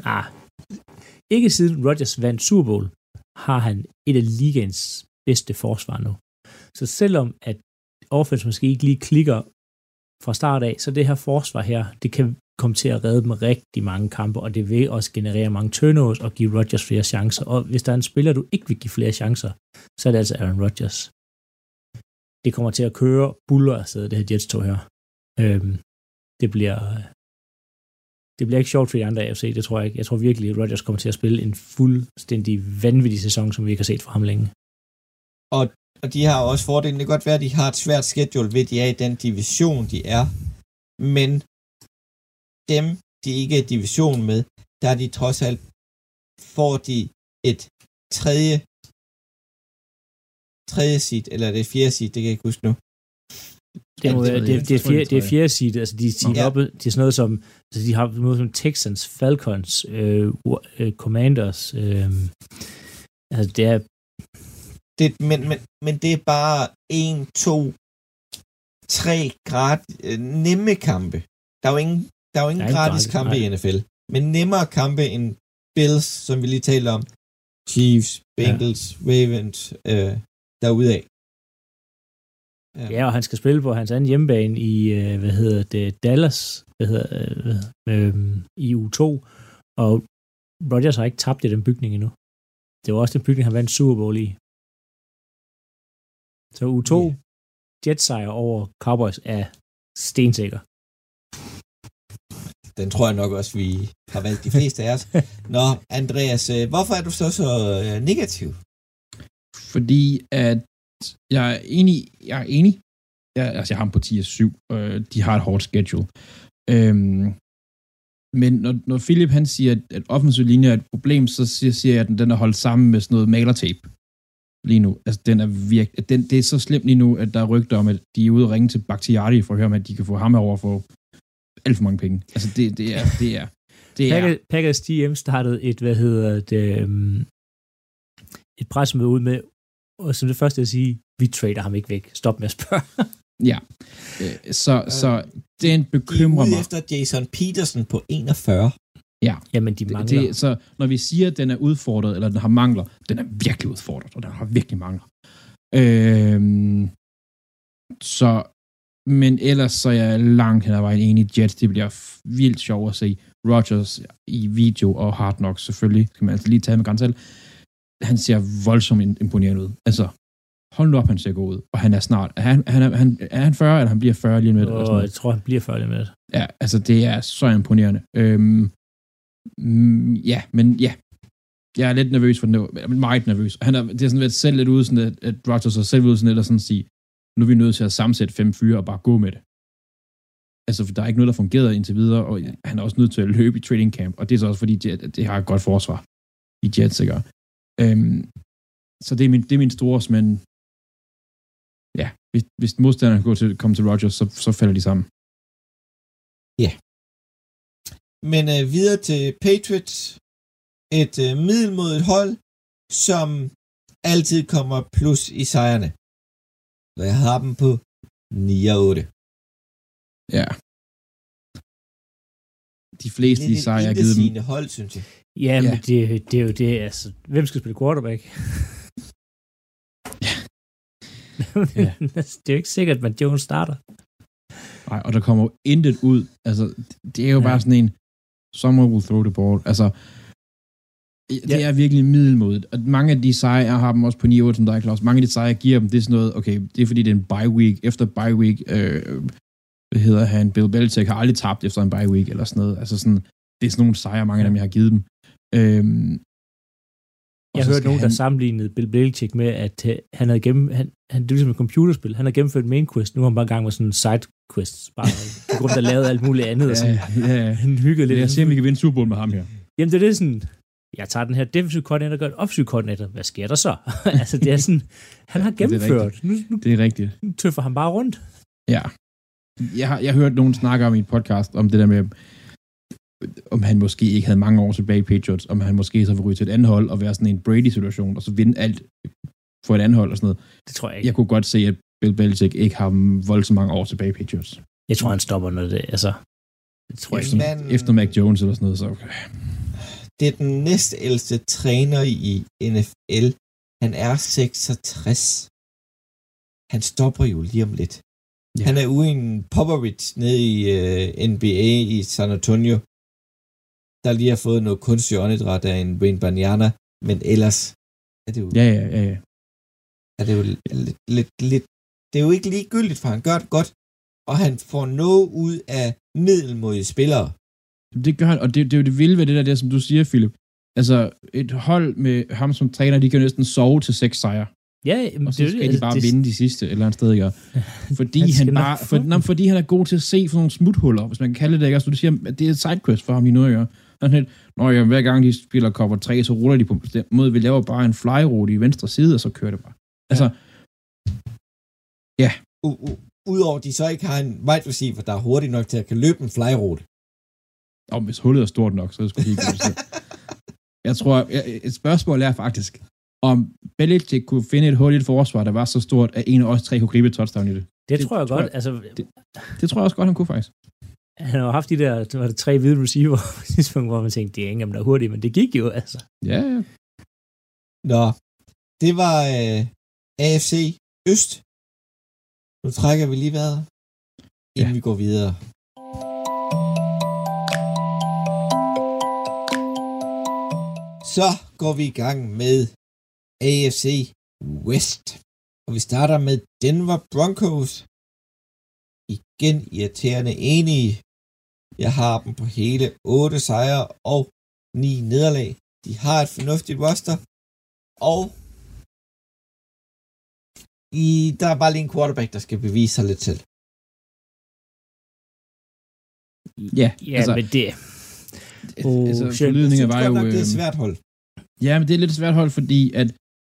ah, ikke siden Rodgers vandt Super Bowl, har han et af ligens bedste forsvar nu. Så selvom at offense måske ikke lige klikker fra start af, så det her forsvar her, det kan komme til at redde dem rigtig mange kampe, og det vil også generere mange turnovers og give Rodgers flere chancer. Og hvis der er en spiller, du ikke vil give flere chancer, så er det altså Aaron Rodgers det kommer til at køre buller afsted, det her Jets-tog her. Øhm, det bliver det bliver ikke sjovt for de andre AFC, det tror jeg ikke. Jeg tror virkelig, at Rodgers kommer til at spille en fuldstændig vanvittig sæson, som vi ikke har set fra ham længe. Og, og de har også fordelen. Det kan godt være, at de har et svært schedule ved, de er i den division, de er. Men dem, de ikke er division med, der er de trods alt, får de et tredje tredje seed, eller det fjerde seed, det kan jeg ikke huske nu. Det, må, det det, det, er fjerde, det det er fjerde seed, altså de er teamet Ja. op, det er sådan noget som, altså de har noget som Texans, Falcons, øh, øh, Commanders, øh, altså det er, Det, men, men, men det er bare en, to, tre grad øh, nemme kampe. Der er jo ingen, der er jo ingen er gratis gratis, kampe nej. i NFL. Men nemmere kampe end Bills, som vi lige talte om. Chiefs, Bengals, ja. Ravens, øh, derudaf. ja, og han skal spille på hans anden hjemmebane i, øh, hvad hedder det, Dallas, hvad hedder, øh, øh, i U2, og Rodgers har ikke tabt i den bygning endnu. Det var også den bygning, han vandt Super Bowl i. Så U2, Ja. yeah. Jets-sejr over Cowboys er stensikker. Den tror jeg nok også, vi har valgt de fleste af os. Nå, Andreas, øh, hvorfor er du så så øh, negativ? Fordi at jeg er enig, jeg er enig. Jeg, altså, jeg har dem på 10 og 7. Øh, de har et hårdt schedule. Øhm, men når, når Philip han siger, at, at offensiv linje er et problem, så siger, siger jeg, at den er holdt sammen med sådan noget malertape lige nu. Altså, den er virkelig, den, det er så slemt lige nu, at der er rygter om, at de er ude og ringe til Bakhtiari for at høre, om at de kan få ham over for alt for mange penge. Altså, det, det er, det er, det er, Packers, GM startede et, hvad hedder det, um, et pressemøde ud med, og som det første at sige, vi trader ham ikke væk. Stop med at spørge. ja. Øh, Så, så den De er bekymrer mig. efter Jason Peterson på 41. Jamen, de Det, mangler. det, så når vi siger, at den er udfordret, eller den har mangler, den er virkelig udfordret, og den har virkelig mangler. Øhm, så, men ellers så er jeg langt hen ad vejen enig i Jets. Det bliver vildt sjovt at se Rodgers i video og Hard Knocks selvfølgelig. Skal man altså lige tage med grænse Han ser voldsomt im- imponerende ud. Altså, hold nu op, han ser god ud. Og han er snart, er han, han, er, han, er han 40, eller han bliver 40 lige med det? noget? jeg tror, han bliver færdig med det. Ja, altså det er så imponerende. Øhm, mm, ja, men ja. Jeg er lidt nervøs for den. Meget nervøs. Han er, det er sådan været selv lidt ude, sådan at, at Rodgers er selv ude sådan lidt og sådan sige, nu er vi nødt til at sammensætte fem fyre og bare gå med det. Altså, for der er ikke noget, der fungerer indtil videre, og han er også nødt til at løbe i trading camp, og det er så også fordi, det, det har et godt forsvar i Jets, ikke? Øhm, så det er min, det er min store, men ja, hvis, hvis modstanderen går til, kommer til Rodgers, så, så falder de sammen. Men øh, videre til Patriots. Et øh, middelmodigt hold, som altid kommer plus i sejrene. Og jeg har dem på 9 og 8. Ja. De fleste Det de er sejre, jeg har et givet dem. hold, synes jeg. Ja, men Ja. det, det er jo det, altså, hvem skal spille quarterback? Ja. det er jo ikke sikkert, at Jones starter. Nej, og der kommer jo intet ud. Altså, det er jo Ja. ja. bare sådan en, someone will throw the ball. Altså, det Ja. er virkelig middelmodigt. Og mange af de sejre, jeg har dem også på 9 som dig, Claus, mange af de sejre, jeg giver dem, det er sådan noget, okay, det er fordi, det er en bye week. Efter bye week, øh, hvad hedder han, Bill Belichick har aldrig tabt efter en bye week, eller sådan noget. Altså sådan, det er sådan nogle sejre, mange af dem, jeg har givet dem. Øhm, og Jeg hørte nogen, der han- sammenlignede Bill Belichick med, at øh, han havde gennem, han, han, det er ligesom et computerspil. Han har gennemført main quest. Nu er han bare gang med sådan en side quest. Bare på grund af, der lavede alt muligt andet. Og Ja, sådan, ja, ja. han hyggede lidt. Lad os se, om vi kan vinde Super Bowl med ham her. Jamen, det er det sådan, jeg tager den her defensive koordinator og gør en offensive koordinator. Hvad sker der så? altså, det er sådan, han har det er gennemført. Nu, nu Det er rigtigt. tøffer han bare rundt. Ja. Jeg har, jeg har hørt nogen snakke om i et podcast, om det der med, om han måske ikke havde mange år tilbage i Patriots, om han måske så ville ryge til et andet hold og være sådan en Brady-situation, og så vinde alt for et andet hold og sådan noget. Det tror jeg ikke. Jeg kunne godt se, at Bill Belichick ikke har voldsomt mange år tilbage i Patriots. Jeg tror, han stopper, når det, altså, det tror jeg Efter, ikke. Men- efter Mac Jones eller sådan noget, så okay. Det er den næstældste træner i NFL. Han er 66. Han stopper jo lige om lidt. Ja. Han er ude i en Popovich nede i uh, NBA i San Antonio, der lige har fået noget kunstig åndedræt af en Wayne Banyana, men ellers er det jo, Ja, ja, ja, ja. er det jo lidt, lidt, lidt, det er jo ikke ligegyldigt, for han gør det godt, og han får noget ud af middelmodige spillere. Det gør han, og det, det er jo det vilde ved det der, det, som du siger, Philip. Altså, et hold med ham som træner, de kan jo næsten sove til seks sejre. Ja, jamen, Og så det, er skal det, de bare det, vinde de sidste et eller andet sted, ikke? Fordi Han han, han bare, for, nej, fordi han er god til at se for nogle smuthuller, hvis man kan kalde det det, ikke? Altså, du siger, at det er et sidequest for ham lige nu, ikke? Sådan lidt, Nå ja, hver gang de spiller cover 3, så ruller de på en bestemt måde. Vi laver bare en flyroute i venstre side, og så kører det bare. Altså, U- u- Udover at de så ikke har en wide receiver, der er hurtig nok til at kan løbe en flyrute. Om hvis hullet er stort nok, så er det sgu helt godt. Jeg tror, et spørgsmål er faktisk, om Belichick kunne finde et hul i et forsvar, der var så stort, at en af os tre kunne gribe et touchdown i det. det, det tror jeg tror godt. jeg- Altså, Det tror jeg også godt, han kunne faktisk. han har haft de der var det tre hvide receiver på et tidspunkt, hvor man tænkte, det er dem, der er hurtige, men det gik jo, altså. Ja, ja. Nå, det var øh, AFC Øst. Nu trækker vi lige vejret, inden ja. vi går videre. Så går vi i gang med AFC West. Og vi starter med Denver Broncos. Igen irriterende enige. Jeg har dem på hele 8 sejre og 9 nederlag. De har et fornuftigt roster. Og i, der er bare lige en quarterback, der skal bevise sig lidt til. Ja, Ja, altså, men det... Oh, altså shit. forlydninger var jo... nok, det er øhm, et svært hold. Ja, men det er lidt svært hold, fordi at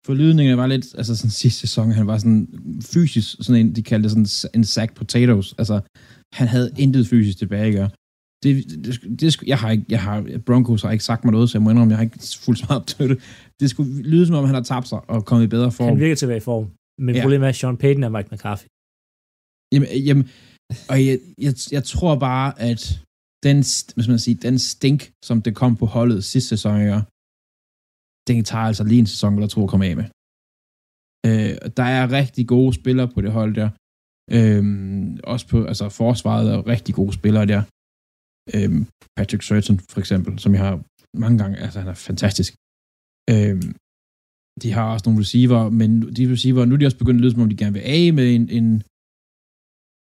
forlydningerne var lidt, altså sådan sidste sæson, han var sådan fysisk, sådan en, de kaldte det sådan en sack potatoes, altså han havde intet fysisk tilbage, ikke? Det, det, det, det, jeg har ikke, jeg har, Broncos har ikke sagt mig noget, så jeg må indrømme, jeg har ikke fuldt så meget op til det. Det skulle lyde som om, han har tabt sig og kommet i bedre form. Han virker til at være i form. Men Ja. problemet er, at Sean Payton er Mike McCarthy. Jamen, jamen og jeg, jeg, jeg tror bare, at den, hvis hvad skal man sige, den stink, som det kom på holdet sidste sæson, ikke? den tager altså lige en sæson eller to at komme af med. Øh, der er rigtig gode spillere på det hold der. Øh, også på altså forsvaret er rigtig gode spillere der. Øh, Patrick Surgeon for eksempel, som jeg har mange gange, altså han er fantastisk. Øh, de har også nogle receiver, men de receiver, nu er de også begyndt at lyde, som om de gerne vil af med en, en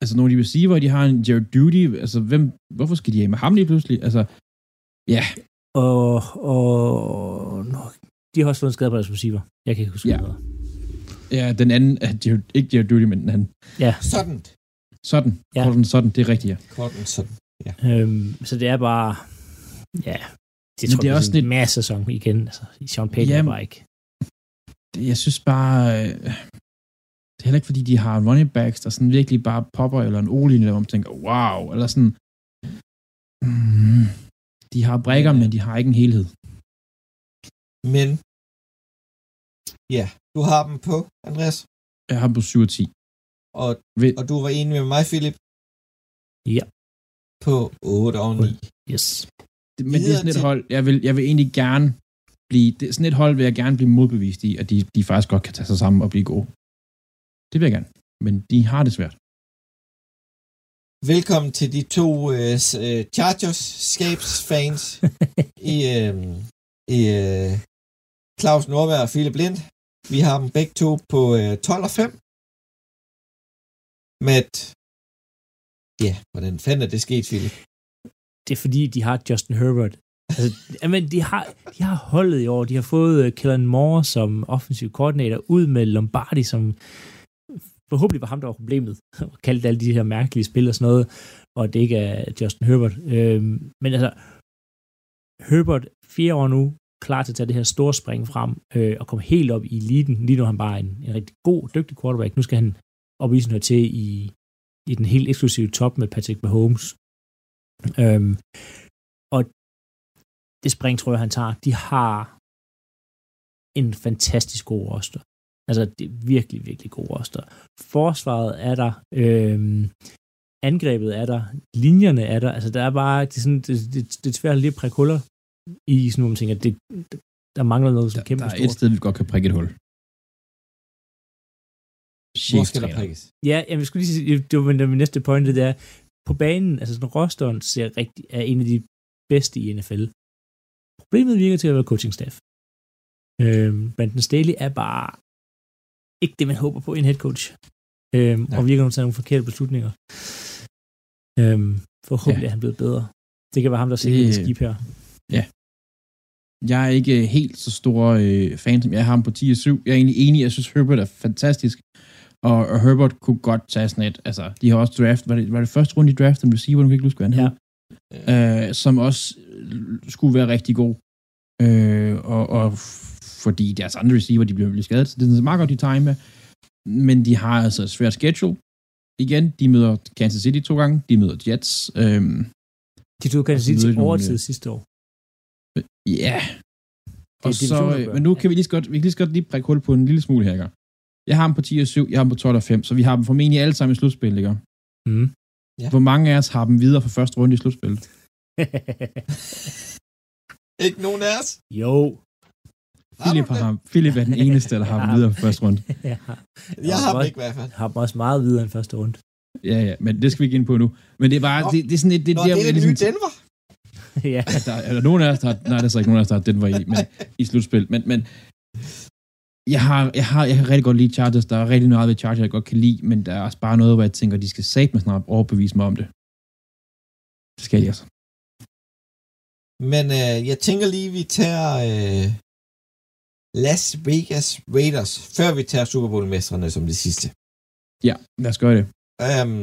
altså nogle af de receiver, de har en Jared Duty, altså hvem, hvorfor skal de af med ham lige pludselig? Altså, ja, Og, og nå, de har også fået en skade på deres receiver. Jeg kan ikke huske, Ja. det ja, den anden, er Jared, ikke Jared Duty, men den anden. Sådan. Sådan, Ja. ja. den sådan, det er rigtigt, ja. Korten sådan. Øhm, så det er bare... Ja, det tror det er også også en lidt- masse sæson igen. Altså, Sean Payton Jamen, er bare ikke. Det- Jeg synes bare, øh, det er heller ikke, fordi de har running backs, der sådan virkelig bare popper, eller en o-linje, hvor man tænker, wow, eller sådan, mm, de har brækker, Ja. men de har ikke en helhed. Men, ja, du har dem på, Andreas. Jeg har dem på 7 og 10. Og, Ved, og du var enig med mig, Philip. Ja. På 8 og 9. Yes. Det- Men det er sådan et til- hold, jeg vil, jeg vil egentlig gerne blive, det er sådan et hold, vil jeg gerne blive modbevist i, at de, de faktisk godt kan tage sig sammen og blive gode. Det vil jeg gerne. Men de har det svært. velkommen til de to øh, øh, Chargers skabsfans i, øh, i øh, Claus Nordberg og Philip Lind. Vi har dem begge to på øh, 12 og 5. Med ja, hvordan fanden er det sket, Philip? Det er fordi, de har Justin Herbert. Altså, jamen, de har, de har holdet i år. De har fået uh, Kellen Moore som offensiv koordinator ud med Lombardi, som forhåbentlig var ham, der var problemet. Og kaldte alle de her mærkelige spil og sådan noget, og det ikke er Justin Herbert. Øh, men altså, Herbert, fire år nu, klar til at tage det her store spring frem øh, og komme helt op i eliten. Lige nu er han bare en, en rigtig god, dygtig quarterback. Nu skal han op i sådan til i, i den helt eksklusive top med Patrick Mahomes. Øhm, og det spring, tror jeg, han tager. De har en fantastisk god roster. Altså, det er virkelig, virkelig god roster. Forsvaret er der. Øhm, angrebet er der. Linjerne er der. Altså, der er bare... Det er, sådan, det, det, det er svært lige at prikke huller i sådan nogle ting. At det, der mangler noget som Der, kæmpe der er stort. et sted, vi godt kan prikke et hul. Hvor skal der prikkes? Ja, jeg skulle lige sige, det var min næste point, det er, på banen, altså sådan rosteren ser rigtig, er en af de bedste i NFL. Problemet virker til at være coaching staff. Øhm, Brandon Staley er bare ikke det, man håber på i en head coach. Øhm, Nej. og virker nogle til nogle forkerte beslutninger. Øhm, forhåbentlig Ja. ja. er han blevet bedre. Det kan være ham, der sikrer Det- skib her. Jeg er ikke helt så stor øh, fan, som jeg har ham på 10 og 7. Jeg er egentlig enig, jeg synes Herbert er fantastisk. Og, og Herbert kunne godt tage sådan et, altså, de har også draft, var det, var det første runde, de draftede en receiver, nu kan ikke huske, hvad han Ja. øh, som også skulle være rigtig god. Øh, og, og fordi deres andre receiver, de blev blive skadet, så det er sådan meget godt, de tager med. Men de har altså et svært schedule. Igen, de møder Kansas City to gange, de møder Jets. Øh, De tog Kansas City til overtid øh, sidste år. Ja. Og Det så, øh, men nu kan vi lige så godt, vi kan lige så godt lige prikke hul på en lille smule her. ikke? Jeg har dem på 10 og 7, jeg har dem på 12 og 5, så vi har dem formentlig alle sammen i slutspil, ikke? Mm. Ja. Hvor mange af os har dem videre fra første runde i slutspillet? Ikke nogen af os? jo. Philip, har ham, Philip er den eneste, der har dem videre fra første runde. jeg har, Jeg har dem ikke i hvert fald. har dem også meget videre end første runde. Ja, ja, men det skal vi ikke ind på nu. Men det er bare, Nå. det, det er sådan et, det, Nå, der, det er det ligesom, nye Denver. ja. der, er der nogen af os, der har, nej, der er så ikke nogen af os, der har Denver i, men, i slutspil. Men, men jeg har, jeg, har, jeg har rigtig godt lide Chargers. Der er rigtig noget ved Chargers, jeg godt kan lide, men der er også bare noget, hvor jeg tænker, de skal satme snart overbevise mig om det. Det skal de altså. Men øh, jeg tænker lige, vi tager øh, Las Vegas Raiders, før vi tager Super Bowl-mestrene som det sidste. Ja, lad os gøre det. Um,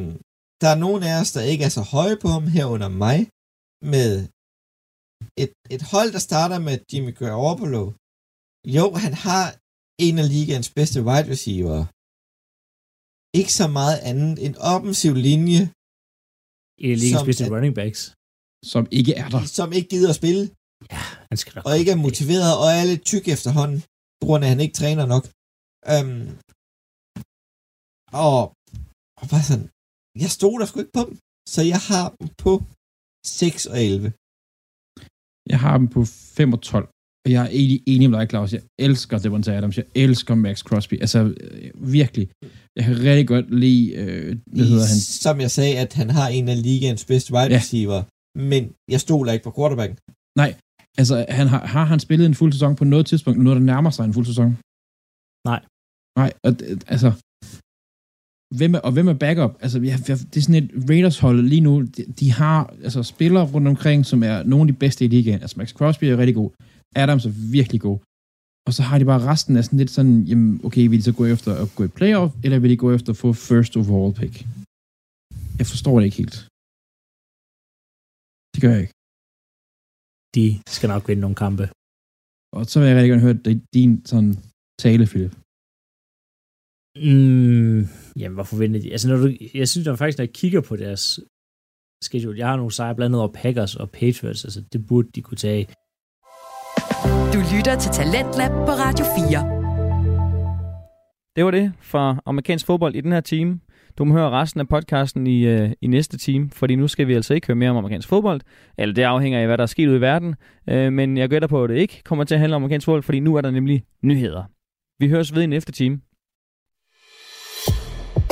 der er nogen af os, der ikke er så høje på ham herunder mig, med et, et hold, der starter med Jimmy Garoppolo. Jo, han har en af ligaens bedste wide receiver. Ikke så meget andet. En offensiv linje, En af ligens Som bedste running backs. Som ikke er der. som ikke gider at spille, Han skal nok. og ikke er motiveret, og er lidt tyk efterhånden, på grund af, at han ikke træner nok. Um, og, og bare sådan, jeg stod der sgu ikke på dem, så jeg har dem på 6 og 11. Jeg har dem på 5 og 12. Og jeg er egentlig enig med dig, Claus. Jeg elsker Devontae Adams. Jeg elsker Max Crosby. Altså, øh, virkelig. Jeg kan rigtig godt lide, øh, hvad hedder han? Som jeg sagde, at han har en af ligaens bedste wide Ja. receiver, men jeg stoler ikke på quarterbacken. Altså, han har, har han spillet en fuld sæson på noget tidspunkt, noget der nærmer sig en fuld sæson? Nej. Nej, og, det- altså, hvem er, og hvem er backup? Altså, vi har, det er sådan et Raiders-hold lige nu, de, de har altså, spillere rundt omkring, som er nogle af de bedste i ligaen. Altså, Max Crosby er rigtig god. Adams er virkelig god. Og så har de bare resten af sådan lidt sådan, jamen, okay, vil de så gå efter at gå i playoff, eller vil de gå efter at få first overall pick? Jeg forstår det ikke helt. Det gør jeg ikke. De skal nok vinde nogle kampe. Og så vil jeg rigtig gerne høre det- din sådan tale, Philip. Mm, jamen, hvorfor vinder de? Altså, når du, jeg synes at faktisk, når jeg kigger på deres schedule, jeg har nogle sejre blandt andet over Packers og Patriots, altså det burde de kunne tage. Du lytter til Talentlab på Radio 4. Det var det for amerikansk fodbold i den her time. Du må høre resten af podcasten i, øh, i næste time, fordi nu skal vi altså ikke høre mere om amerikansk fodbold. Eller det afhænger af, hvad der er sket ude i verden. Øh, men jeg gætter på, at det ikke kommer til at handle om amerikansk fodbold, fordi nu er der nemlig nyheder. Vi høres ved i næste time.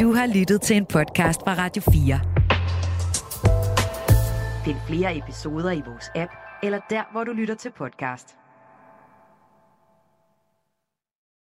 Du har lyttet til en podcast fra Radio 4. Find flere episoder i vores app, eller der, hvor du lytter til podcast.